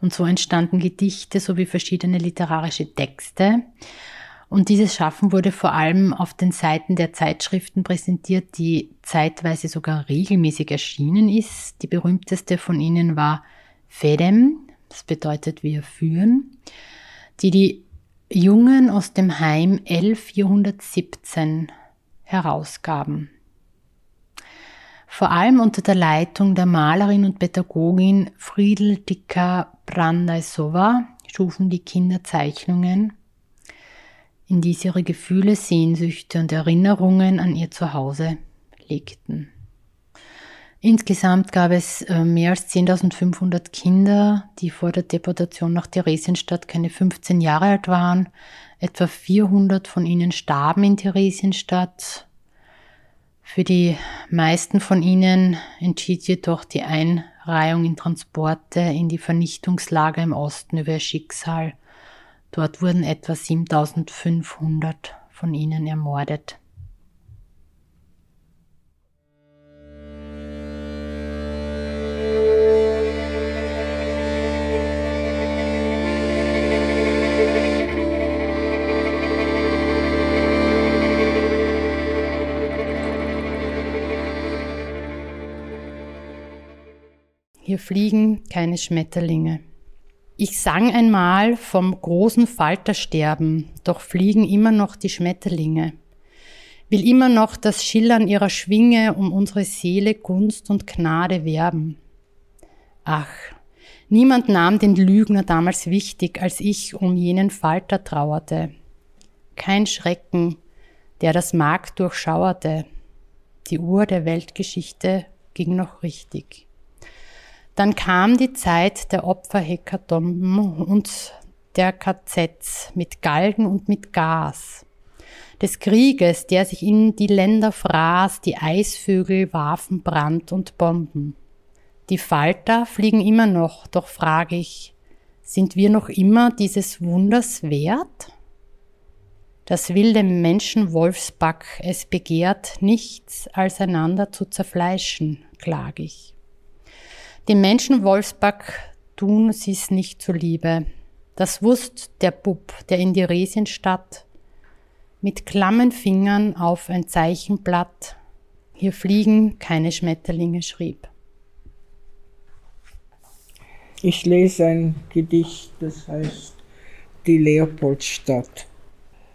Und so entstanden Gedichte sowie verschiedene literarische Texte. Und dieses Schaffen wurde vor allem auf den Seiten der Zeitschriften präsentiert, die zeitweise sogar regelmäßig erschienen ist. Die berühmteste von ihnen war Fedem, das bedeutet wir führen, die die Jungen aus dem Heim 1117 herausgaben. Vor allem unter der Leitung der Malerin und Pädagogin Friedel Dicker Brandaisova schufen die Kinder Zeichnungen, in die sie ihre Gefühle, Sehnsüchte und Erinnerungen an ihr Zuhause legten. Insgesamt gab es äh, mehr als 10.500 Kinder, die vor der Deportation nach Theresienstadt keine 15 Jahre alt waren. Etwa 400 von ihnen starben in Theresienstadt. Für die meisten von ihnen entschied jedoch die Einreihung in Transporte in die Vernichtungslager im Osten über ihr Schicksal. Dort wurden etwa 7500 von ihnen ermordet. Hier fliegen keine Schmetterlinge. Ich sang einmal vom großen Faltersterben, doch fliegen immer noch die Schmetterlinge. Will immer noch das Schillern ihrer Schwinge um unsere Seele Gunst und Gnade werben. Ach, niemand nahm den Lügner damals wichtig, als ich um jenen Falter trauerte. Kein Schrecken, der das Mark durchschauerte. Die Uhr der Weltgeschichte ging noch richtig. Dann kam die Zeit der Opferhekatomben und der KZs mit Galgen und mit Gas. Des Krieges, der sich in die Länder fraß, die Eisvögel warfen Brand und Bomben. Die Falter fliegen immer noch, doch frage ich, sind wir noch immer dieses Wunders wert? Das wilde Menschenwolfsback, es begehrt nichts, als einander zu zerfleischen, klag ich. Dem Menschen Wolfsback tun sie's nicht zuliebe. Das wusst der Bub, der in die Resienstadt mit klammen Fingern auf ein Zeichenblatt hier fliegen keine Schmetterlinge schrieb. Ich lese ein Gedicht, das heißt Die Leopoldstadt.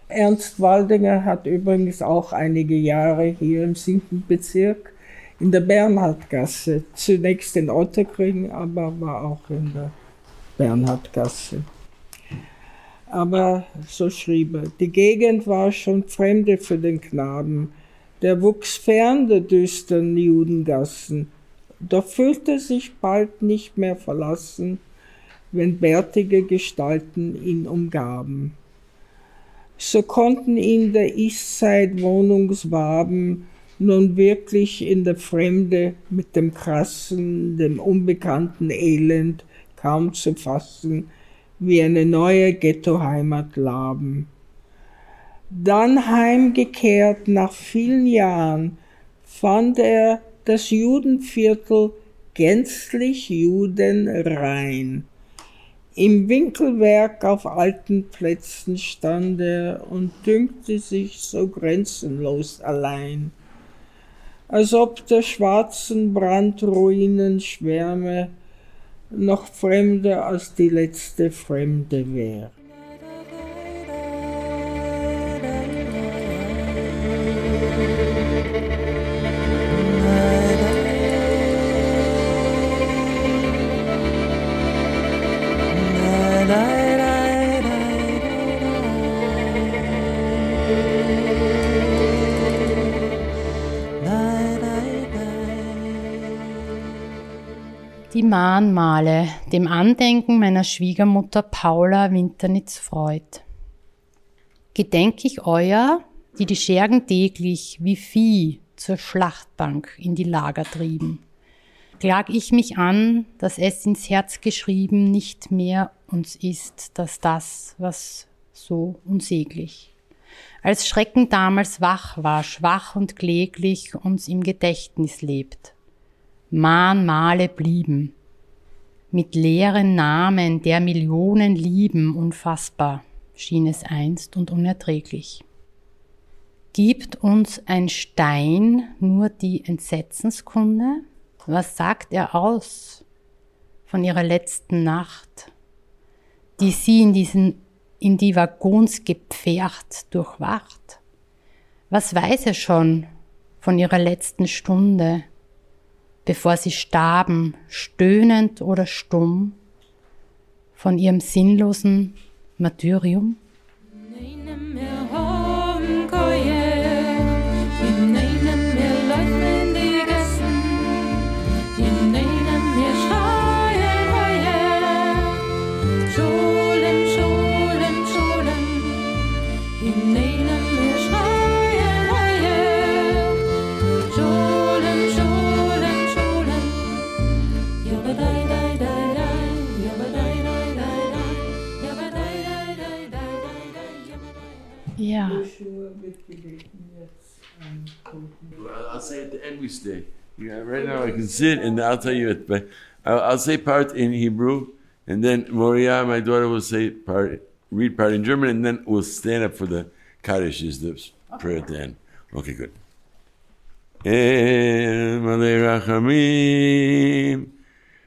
Ernst Waldinger hat übrigens auch einige Jahre hier im 7. Bezirk in der Bernhardgasse. Zunächst in Otterkring, aber war auch in der Bernhardgasse. Aber so schrieb er, die Gegend war schon Fremde für den Knaben. Der wuchs fern der düsteren Judengassen, doch fühlte sich bald nicht mehr verlassen, wenn bärtige Gestalten ihn umgaben. So konnten ihn der Eastside Wohnungswaben nun wirklich in der Fremde mit dem krassen, dem unbekannten Elend kaum zu fassen, wie eine neue Ghettoheimat laben. Dann heimgekehrt nach vielen Jahren fand er das Judenviertel gänzlich judenrein. Im Winkelwerk auf alten Plätzen stand er und dünkte sich so grenzenlos allein als ob der schwarzen Brandruinen Schwärme noch fremder als die letzte Fremde wäre. Die Mahnmale, dem Andenken meiner Schwiegermutter Paula Winternitz-Freud. Gedenk ich euer, die die Schergen täglich wie Vieh zur Schlachtbank in die Lager trieben. Klag ich mich an, dass es ins Herz geschrieben nicht mehr uns ist, dass das, was so unsäglich. Als Schrecken damals wach war, schwach und kläglich uns im Gedächtnis lebt. Mahnmale blieben, mit leeren Namen der Millionen lieben, unfassbar schien es einst und unerträglich. Gibt uns ein Stein nur die Entsetzenskunde? Was sagt er aus von ihrer letzten Nacht, die sie in, diesen, in die Waggons gepfercht durchwacht? Was weiß er schon von ihrer letzten Stunde, bevor sie starben, stöhnend oder stumm, von ihrem sinnlosen Martyrium? I'll say at the end we stay. Yeah, right now I can sit and I'll tell you it, but I'll, I'll say part in Hebrew and then Moria, my daughter, will say part, read part in German, and then we'll stand up for the Kaddish, is the prayer at the end. Okay, good. El Malei Rachamim,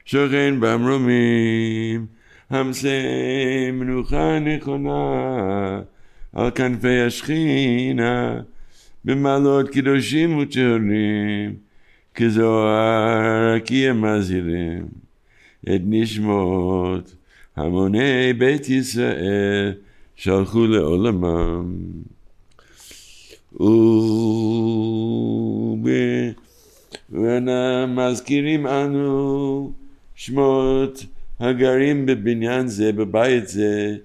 Shochen Bamrumim, Hamsei Menucha Nechona, על כנפי השכינה, במעלות קדושים וצ'רים, כזוהר כי הם מזהירים את נשמות המוני בית ישראל שהלכו לעולמם. ומזכירים אנו שמות הגרים בבניין זה, בבית זה,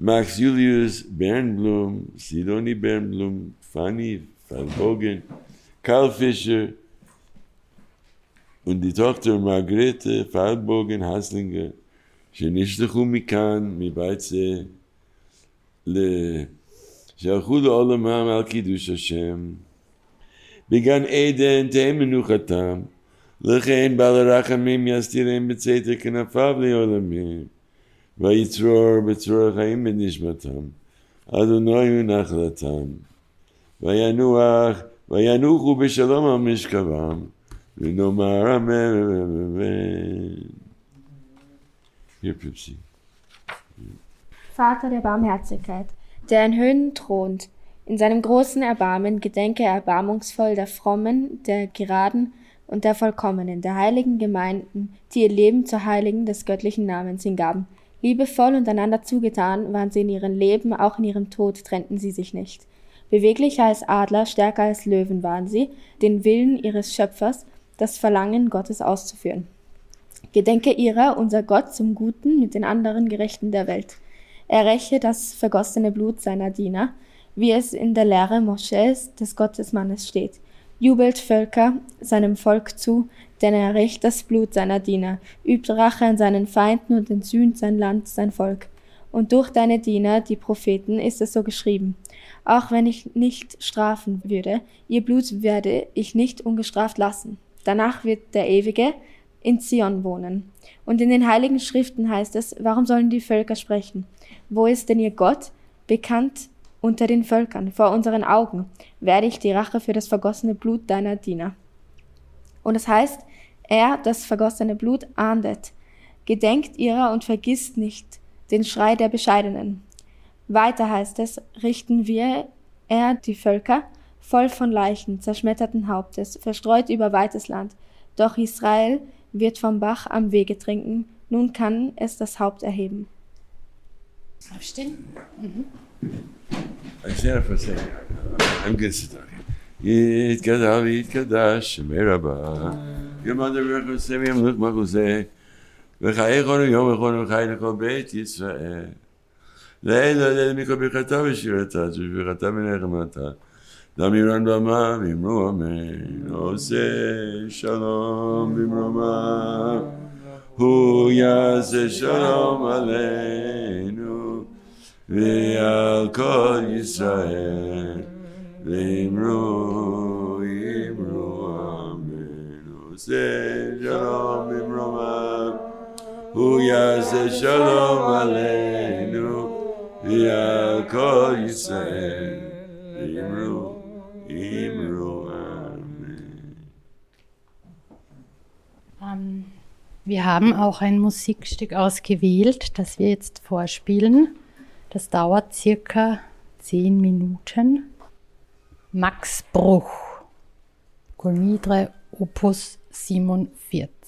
Max Julius Bernblum, Sidoni Bernblum, Fanny Verbogen, Karl Fischer und die Tochter Margrethe Fallbogen Haslinger, שנשלחו מכאן, מבית זה, שהלכו לעולמם על קידוש השם. בגן עדן תהא מנוחתם, לכן בעל הרחמים יסתירם בצאתר כנפיו לעולמים. ויצרור בצרור החיים בנשמתם, אדוני נחלתם, וינוח, וינוחו בשלום על משכבם, ונאמר אמן. Hier, Pipsi. Vater der Barmherzigkeit, der in Höhen thront, in seinem großen Erbarmen gedenke er erbarmungsvoll der Frommen, der Geraden und der Vollkommenen, der heiligen Gemeinden, die ihr Leben zur Heiligen des göttlichen Namens hingaben, Liebevoll und einander zugetan waren sie in ihrem Leben, auch in ihrem Tod trennten sie sich nicht. Beweglicher als Adler, stärker als Löwen waren sie, den Willen ihres Schöpfers, das Verlangen Gottes auszuführen. Gedenke ihrer, unser Gott, zum Guten mit den anderen Gerechten der Welt. Er räche das vergossene Blut seiner Diener, wie es in der Lehre Mosches des Gottesmannes steht. Jubelt Völker seinem Volk zu, denn er rächt das Blut seiner Diener, übt Rache an seinen Feinden und entsühnt sein Land, sein Volk. Und durch deine Diener, die Propheten, ist es so geschrieben. Auch wenn ich nicht strafen würde, ihr Blut werde ich nicht ungestraft lassen. Danach wird der Ewige in Zion wohnen. Und in den heiligen Schriften heißt es, warum sollen die Völker sprechen? Wo ist denn ihr Gott? Bekannt unter den Völkern, vor unseren Augen, werde ich die Rache für das vergossene Blut deiner Diener. Und es heißt, er, das vergossene Blut, ahndet, gedenkt ihrer und vergisst nicht den Schrei der Bescheidenen. Weiter heißt es, richten wir, er, die Völker, voll von Leichen, zerschmetterten Hauptes, verstreut über weites Land. Doch Israel wird vom Bach am Wege trinken, nun kann es das Haupt erheben. Aufstehen. Mhm. I stand up for a second. I'm good to talk. Yit gadal, yit kadash, meraba. Your mother rechus, semiyam luch machuse. V'chayechonu yom echonu v'chayechonu beit Yisrael. לאל אל מכל ברכתה ושירתה, שברכתה מנחמתה. דמירן במה ואמרו אמן. עושה שלום במרומה. הוא יעשה שלום עלינו ועל כל ישראל. ואמרו, אמרו אמן. עושה שלום במרומה. הוא יעשה שלום עלינו ועל כל ישראל. אמרו, אמרו אמן. Ähm, wir haben auch ein Musikstück ausgewählt, das wir jetzt vorspielen. Das dauert circa zehn Minuten. Max Bruch, Colmidre Opus 47.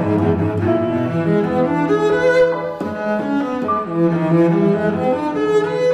Thank you.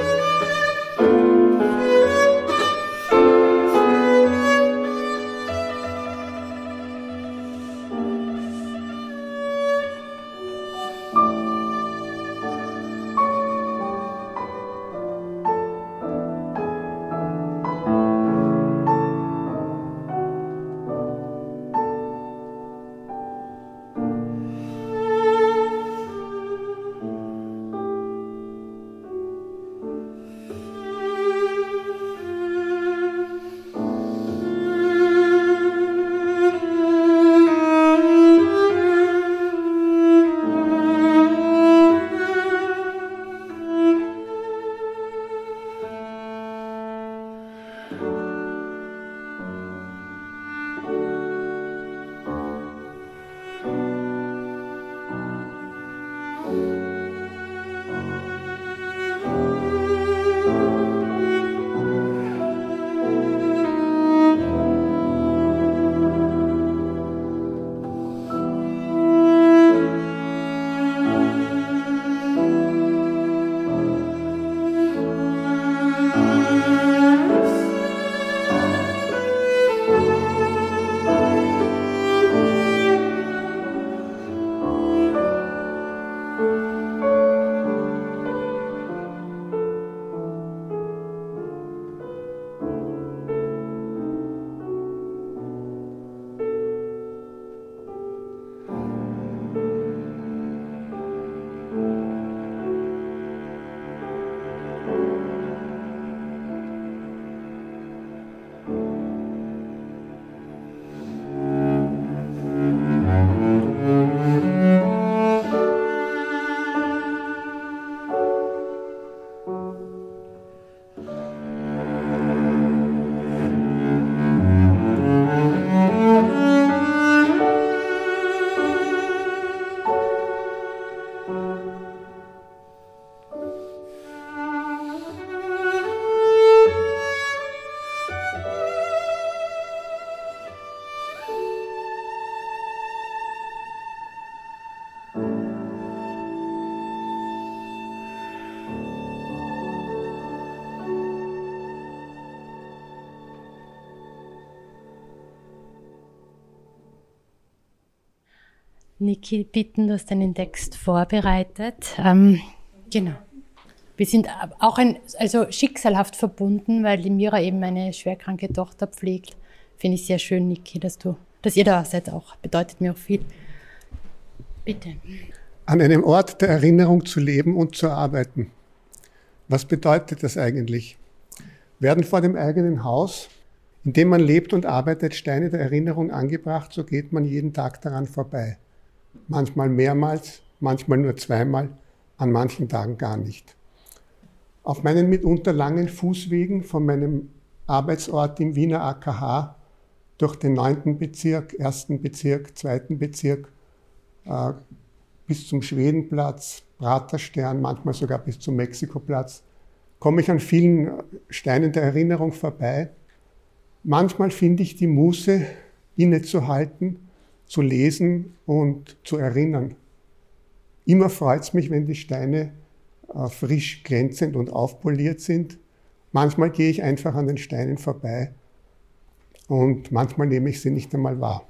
Niki bitten, du hast einen Text vorbereitet. Ähm, genau. Wir sind auch ein, also schicksalhaft verbunden, weil die Mira eben eine schwerkranke Tochter pflegt. Finde ich sehr schön, Niki, dass du, dass ihr da seid auch. Bedeutet mir auch viel. Bitte. An einem Ort der Erinnerung zu leben und zu arbeiten. Was bedeutet das eigentlich? Werden vor dem eigenen Haus, in dem man lebt und arbeitet, Steine der Erinnerung angebracht, so geht man jeden Tag daran vorbei manchmal mehrmals, manchmal nur zweimal, an manchen Tagen gar nicht. Auf meinen mitunter langen Fußwegen von meinem Arbeitsort im Wiener AKH durch den 9. Bezirk, 1. Bezirk, 2. Bezirk äh, bis zum Schwedenplatz, Praterstern, manchmal sogar bis zum Mexikoplatz, komme ich an vielen Steinen der Erinnerung vorbei. Manchmal finde ich die Muße, innezuhalten zu lesen und zu erinnern. Immer freut es mich, wenn die Steine äh, frisch glänzend und aufpoliert sind. Manchmal gehe ich einfach an den Steinen vorbei und manchmal nehme ich sie nicht einmal wahr.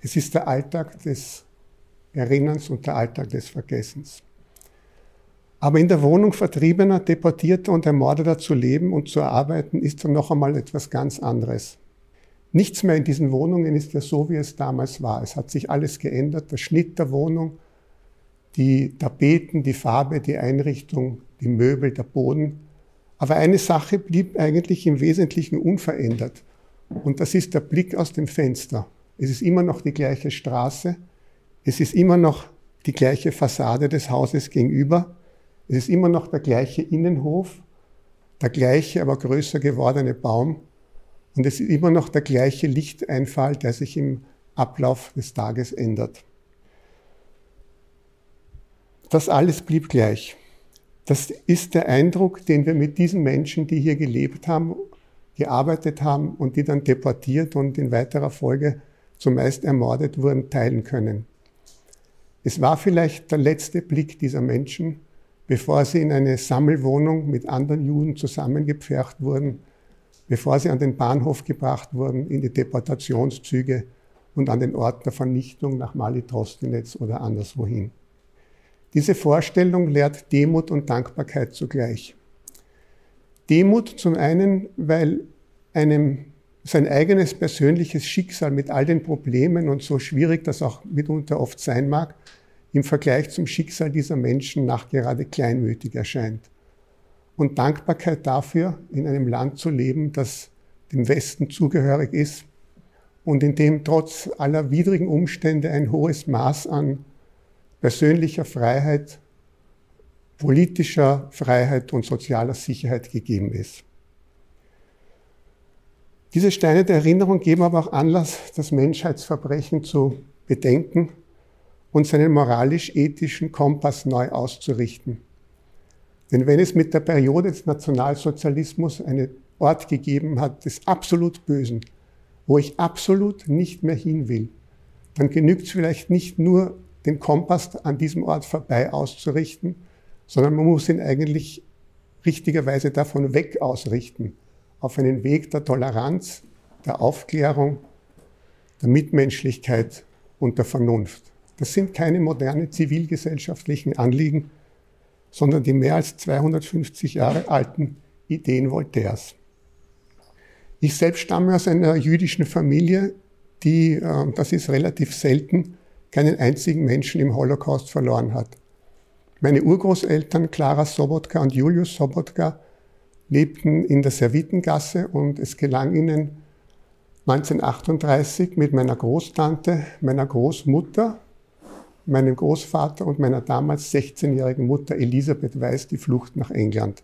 Es ist der Alltag des Erinnerns und der Alltag des Vergessens. Aber in der Wohnung Vertriebener, Deportierter und Ermordeter zu leben und zu arbeiten, ist dann noch einmal etwas ganz anderes. Nichts mehr in diesen Wohnungen ist ja so, wie es damals war. Es hat sich alles geändert. Der Schnitt der Wohnung, die Tapeten, die Farbe, die Einrichtung, die Möbel, der Boden. Aber eine Sache blieb eigentlich im Wesentlichen unverändert. Und das ist der Blick aus dem Fenster. Es ist immer noch die gleiche Straße. Es ist immer noch die gleiche Fassade des Hauses gegenüber. Es ist immer noch der gleiche Innenhof, der gleiche, aber größer gewordene Baum und es ist immer noch der gleiche Lichteinfall, der sich im Ablauf des Tages ändert. Das alles blieb gleich. Das ist der Eindruck, den wir mit diesen Menschen, die hier gelebt haben, gearbeitet haben und die dann deportiert und in weiterer Folge zumeist ermordet wurden, teilen können. Es war vielleicht der letzte Blick dieser Menschen, bevor sie in eine Sammelwohnung mit anderen Juden zusammengepfercht wurden bevor sie an den Bahnhof gebracht wurden, in die Deportationszüge und an den Ort der Vernichtung nach Mali Trostinetz oder anderswohin. Diese Vorstellung lehrt Demut und Dankbarkeit zugleich. Demut zum einen, weil einem sein eigenes persönliches Schicksal mit all den Problemen und so schwierig das auch mitunter oft sein mag, im Vergleich zum Schicksal dieser Menschen nachgerade kleinmütig erscheint und Dankbarkeit dafür, in einem Land zu leben, das dem Westen zugehörig ist und in dem trotz aller widrigen Umstände ein hohes Maß an persönlicher Freiheit, politischer Freiheit und sozialer Sicherheit gegeben ist. Diese Steine der Erinnerung geben aber auch Anlass, das Menschheitsverbrechen zu bedenken und seinen moralisch-ethischen Kompass neu auszurichten. Denn wenn es mit der Periode des Nationalsozialismus einen Ort gegeben hat des absolut Bösen, wo ich absolut nicht mehr hin will, dann genügt es vielleicht nicht nur, den Kompass an diesem Ort vorbei auszurichten, sondern man muss ihn eigentlich richtigerweise davon weg ausrichten, auf einen Weg der Toleranz, der Aufklärung, der Mitmenschlichkeit und der Vernunft. Das sind keine moderne zivilgesellschaftlichen Anliegen, sondern die mehr als 250 Jahre alten Ideen Voltaires. Ich selbst stamme aus einer jüdischen Familie, die, äh, das ist relativ selten, keinen einzigen Menschen im Holocaust verloren hat. Meine Urgroßeltern Clara Sobotka und Julius Sobotka lebten in der Servitengasse und es gelang ihnen 1938 mit meiner Großtante, meiner Großmutter, meinem Großvater und meiner damals 16-jährigen Mutter Elisabeth Weiß die Flucht nach England.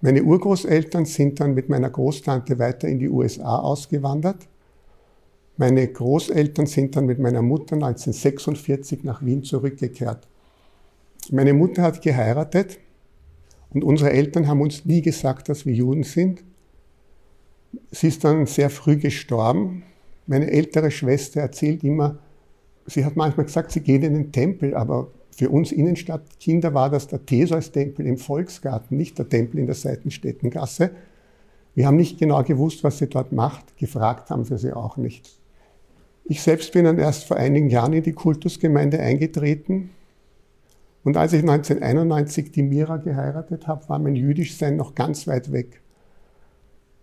Meine Urgroßeltern sind dann mit meiner Großtante weiter in die USA ausgewandert. Meine Großeltern sind dann mit meiner Mutter 1946 nach Wien zurückgekehrt. Meine Mutter hat geheiratet und unsere Eltern haben uns nie gesagt, dass wir Juden sind. Sie ist dann sehr früh gestorben. Meine ältere Schwester erzählt immer, sie hat manchmal gesagt, sie geht in den Tempel, aber für uns Innenstadtkinder war das der Theseus-Tempel im Volksgarten, nicht der Tempel in der Seitenstädtengasse. Wir haben nicht genau gewusst, was sie dort macht. Gefragt haben wir sie auch nicht. Ich selbst bin dann erst vor einigen Jahren in die Kultusgemeinde eingetreten. Und als ich 1991 die Mira geheiratet habe, war mein Jüdischsein noch ganz weit weg.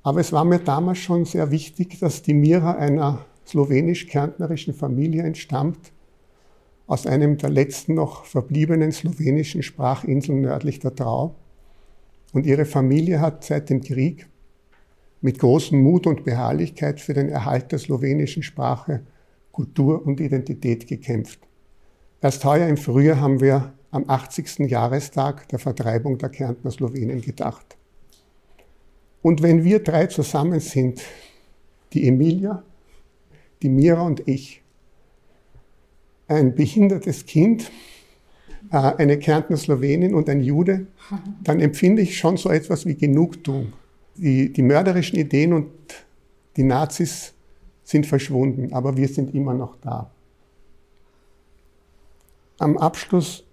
Aber es war mir damals schon sehr wichtig, dass die Mira einer slowenisch-kärntnerischen Familie entstammt, aus einem der letzten noch verbliebenen slowenischen Sprachinseln nördlich der Trau. Und ihre Familie hat seit dem Krieg mit großem Mut und Beharrlichkeit für den Erhalt der slowenischen Sprache, Kultur und Identität gekämpft. Erst heuer im Frühjahr haben wir am 80. Jahrestag der Vertreibung der Kärntner Slowenen gedacht. Und wenn wir drei zusammen sind, die Emilia, die Mira und ich, ein behindertes Kind, äh, eine Kärntner Slowenin und ein Jude, dann empfinde ich schon so etwas wie Genugtuung. Die, die mörderischen Ideen und die Nazis sind verschwunden, aber wir sind immer noch da. Am Abschluss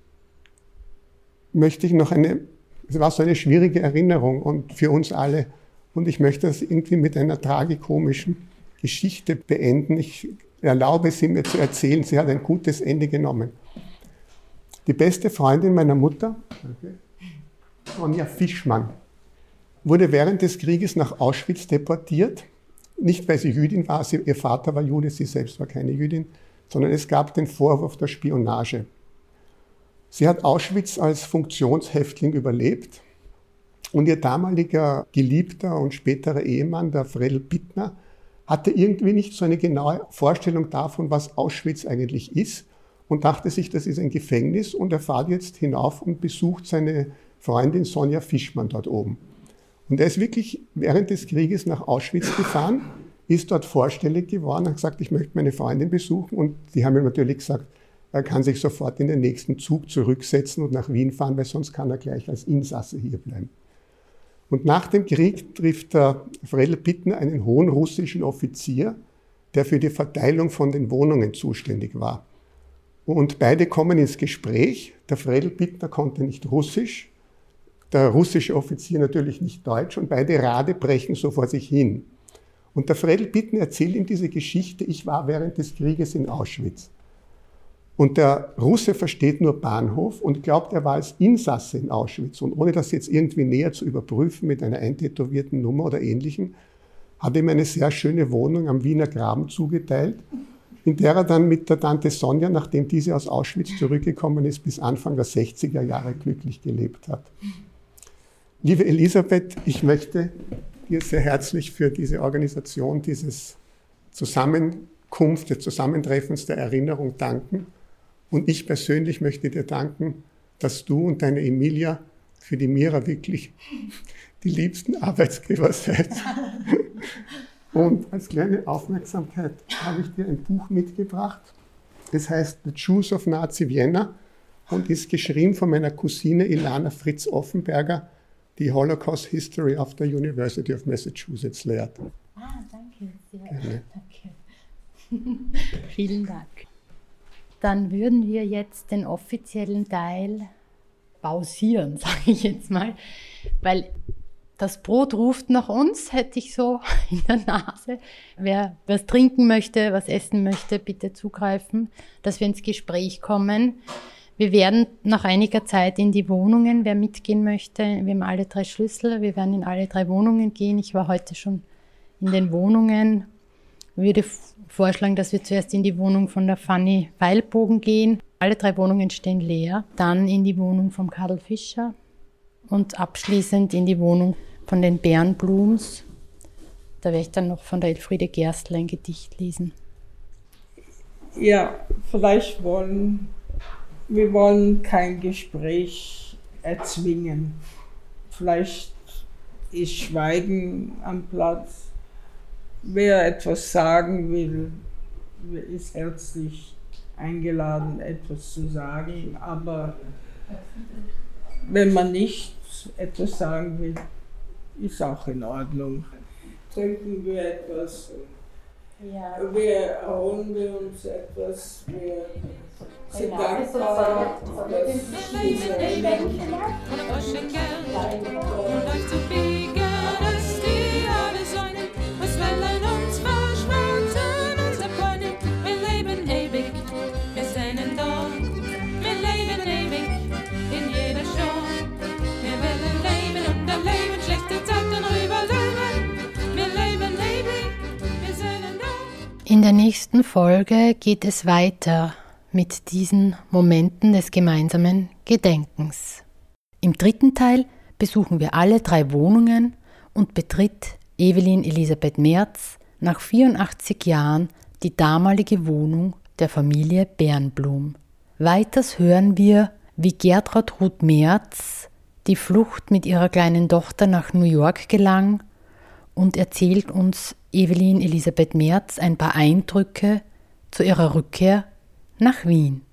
möchte ich noch eine, es war so eine schwierige Erinnerung und für uns alle. Und ich möchte das irgendwie mit einer tragikomischen Geschichte beenden. Ich erlaube sie mir zu erzählen. Sie hat ein gutes Ende genommen. Die beste Freundin meiner Mutter, Sonja Fischmann, wurde während des Krieges nach Auschwitz deportiert. Nicht, weil sie Jüdin war, sie, ihr Vater war Jude, sie selbst war keine Jüdin, sondern es gab den Vorwurf der Spionage. Sie hat Auschwitz als Funktionshäftling überlebt und ihr damaliger Geliebter und späterer Ehemann, der Fredel Bittner, hatte irgendwie nicht so eine genaue Vorstellung davon, was Auschwitz eigentlich ist und dachte sich, das ist ein Gefängnis und er fährt jetzt hinauf und besucht seine Freundin Sonja Fischmann dort oben. Und er ist wirklich während des Krieges nach Auschwitz gefahren, ist dort vorstellig geworden, hat gesagt, ich möchte meine Freundin besuchen und die haben ihm natürlich gesagt, er kann sich sofort in den nächsten Zug zurücksetzen und nach Wien fahren, weil sonst kann er gleich als Insasse hier bleiben. Und nach dem Krieg trifft der Fredel Bittner einen hohen russischen Offizier, der für die Verteilung von den Wohnungen zuständig war. Und beide kommen ins Gespräch. Der Fredel Bittner konnte nicht Russisch, der russische Offizier natürlich nicht Deutsch und beide Rade brechen so vor sich hin. Und der Fredel Bittner erzählt ihm diese Geschichte, ich war während des Krieges in Auschwitz. Und der Russe versteht nur Bahnhof und glaubt, er war als Insasse in Auschwitz. Und ohne das jetzt irgendwie näher zu überprüfen mit einer eintätowierten Nummer oder ähnlichem, hat ihm eine sehr schöne Wohnung am Wiener Graben zugeteilt, in der er dann mit der Tante Sonja, nachdem diese aus Auschwitz zurückgekommen ist, bis Anfang der 60er Jahre glücklich gelebt hat. Liebe Elisabeth, ich möchte dir sehr herzlich für diese Organisation, dieses Zusammenkunft, des Zusammentreffens der Erinnerung danken. Und ich persönlich möchte dir danken, dass du und deine Emilia für die Mira wirklich die liebsten Arbeitsgeber seid. Und als kleine Aufmerksamkeit habe ich dir ein Buch mitgebracht. Es heißt The Jews of Nazi Vienna und ist geschrieben von meiner Cousine Ilana Fritz Offenberger, die Holocaust History of the University of Massachusetts lehrt. Ah, danke. Sehr Gerne. danke. (laughs) Vielen Dank. Dann würden wir jetzt den offiziellen Teil pausieren, (laughs) sage ich jetzt mal, weil das Brot ruft nach uns, hätte ich so (laughs) in der Nase. Wer was trinken möchte, was essen möchte, bitte zugreifen, dass wir ins Gespräch kommen. Wir werden nach einiger Zeit in die Wohnungen, wer mitgehen möchte. Wir haben alle drei Schlüssel, wir werden in alle drei Wohnungen gehen. Ich war heute schon in den Wohnungen. Würde vorschlagen, dass wir zuerst in die Wohnung von der Fanny Weilbogen gehen. Alle drei Wohnungen stehen leer. Dann in die Wohnung von Karl Fischer und abschließend in die Wohnung von den Bärenblums. Da werde ich dann noch von der Elfriede Gerstler ein Gedicht lesen. Ja, vielleicht wollen wir wollen kein Gespräch erzwingen. Vielleicht ist Schweigen am Platz. Wer etwas sagen will, ist herzlich eingeladen, etwas zu sagen. Aber wenn man nicht etwas sagen will, ist auch in Ordnung. Trinken wir etwas. Ja. Wir erholen wir uns etwas. Wir sind dankbar, dass diese In der nächsten Folge geht es weiter mit diesen Momenten des gemeinsamen Gedenkens. Im dritten Teil besuchen wir alle drei Wohnungen und betritt Evelyn Elisabeth Merz nach 84 Jahren die damalige Wohnung der Familie Bernblum. Weiters hören wir, wie Gertrud Ruth Merz die Flucht mit ihrer kleinen Tochter nach New York gelang und erzählt uns Evelyn Elisabeth Merz ein paar Eindrücke zu ihrer Rückkehr nach Wien.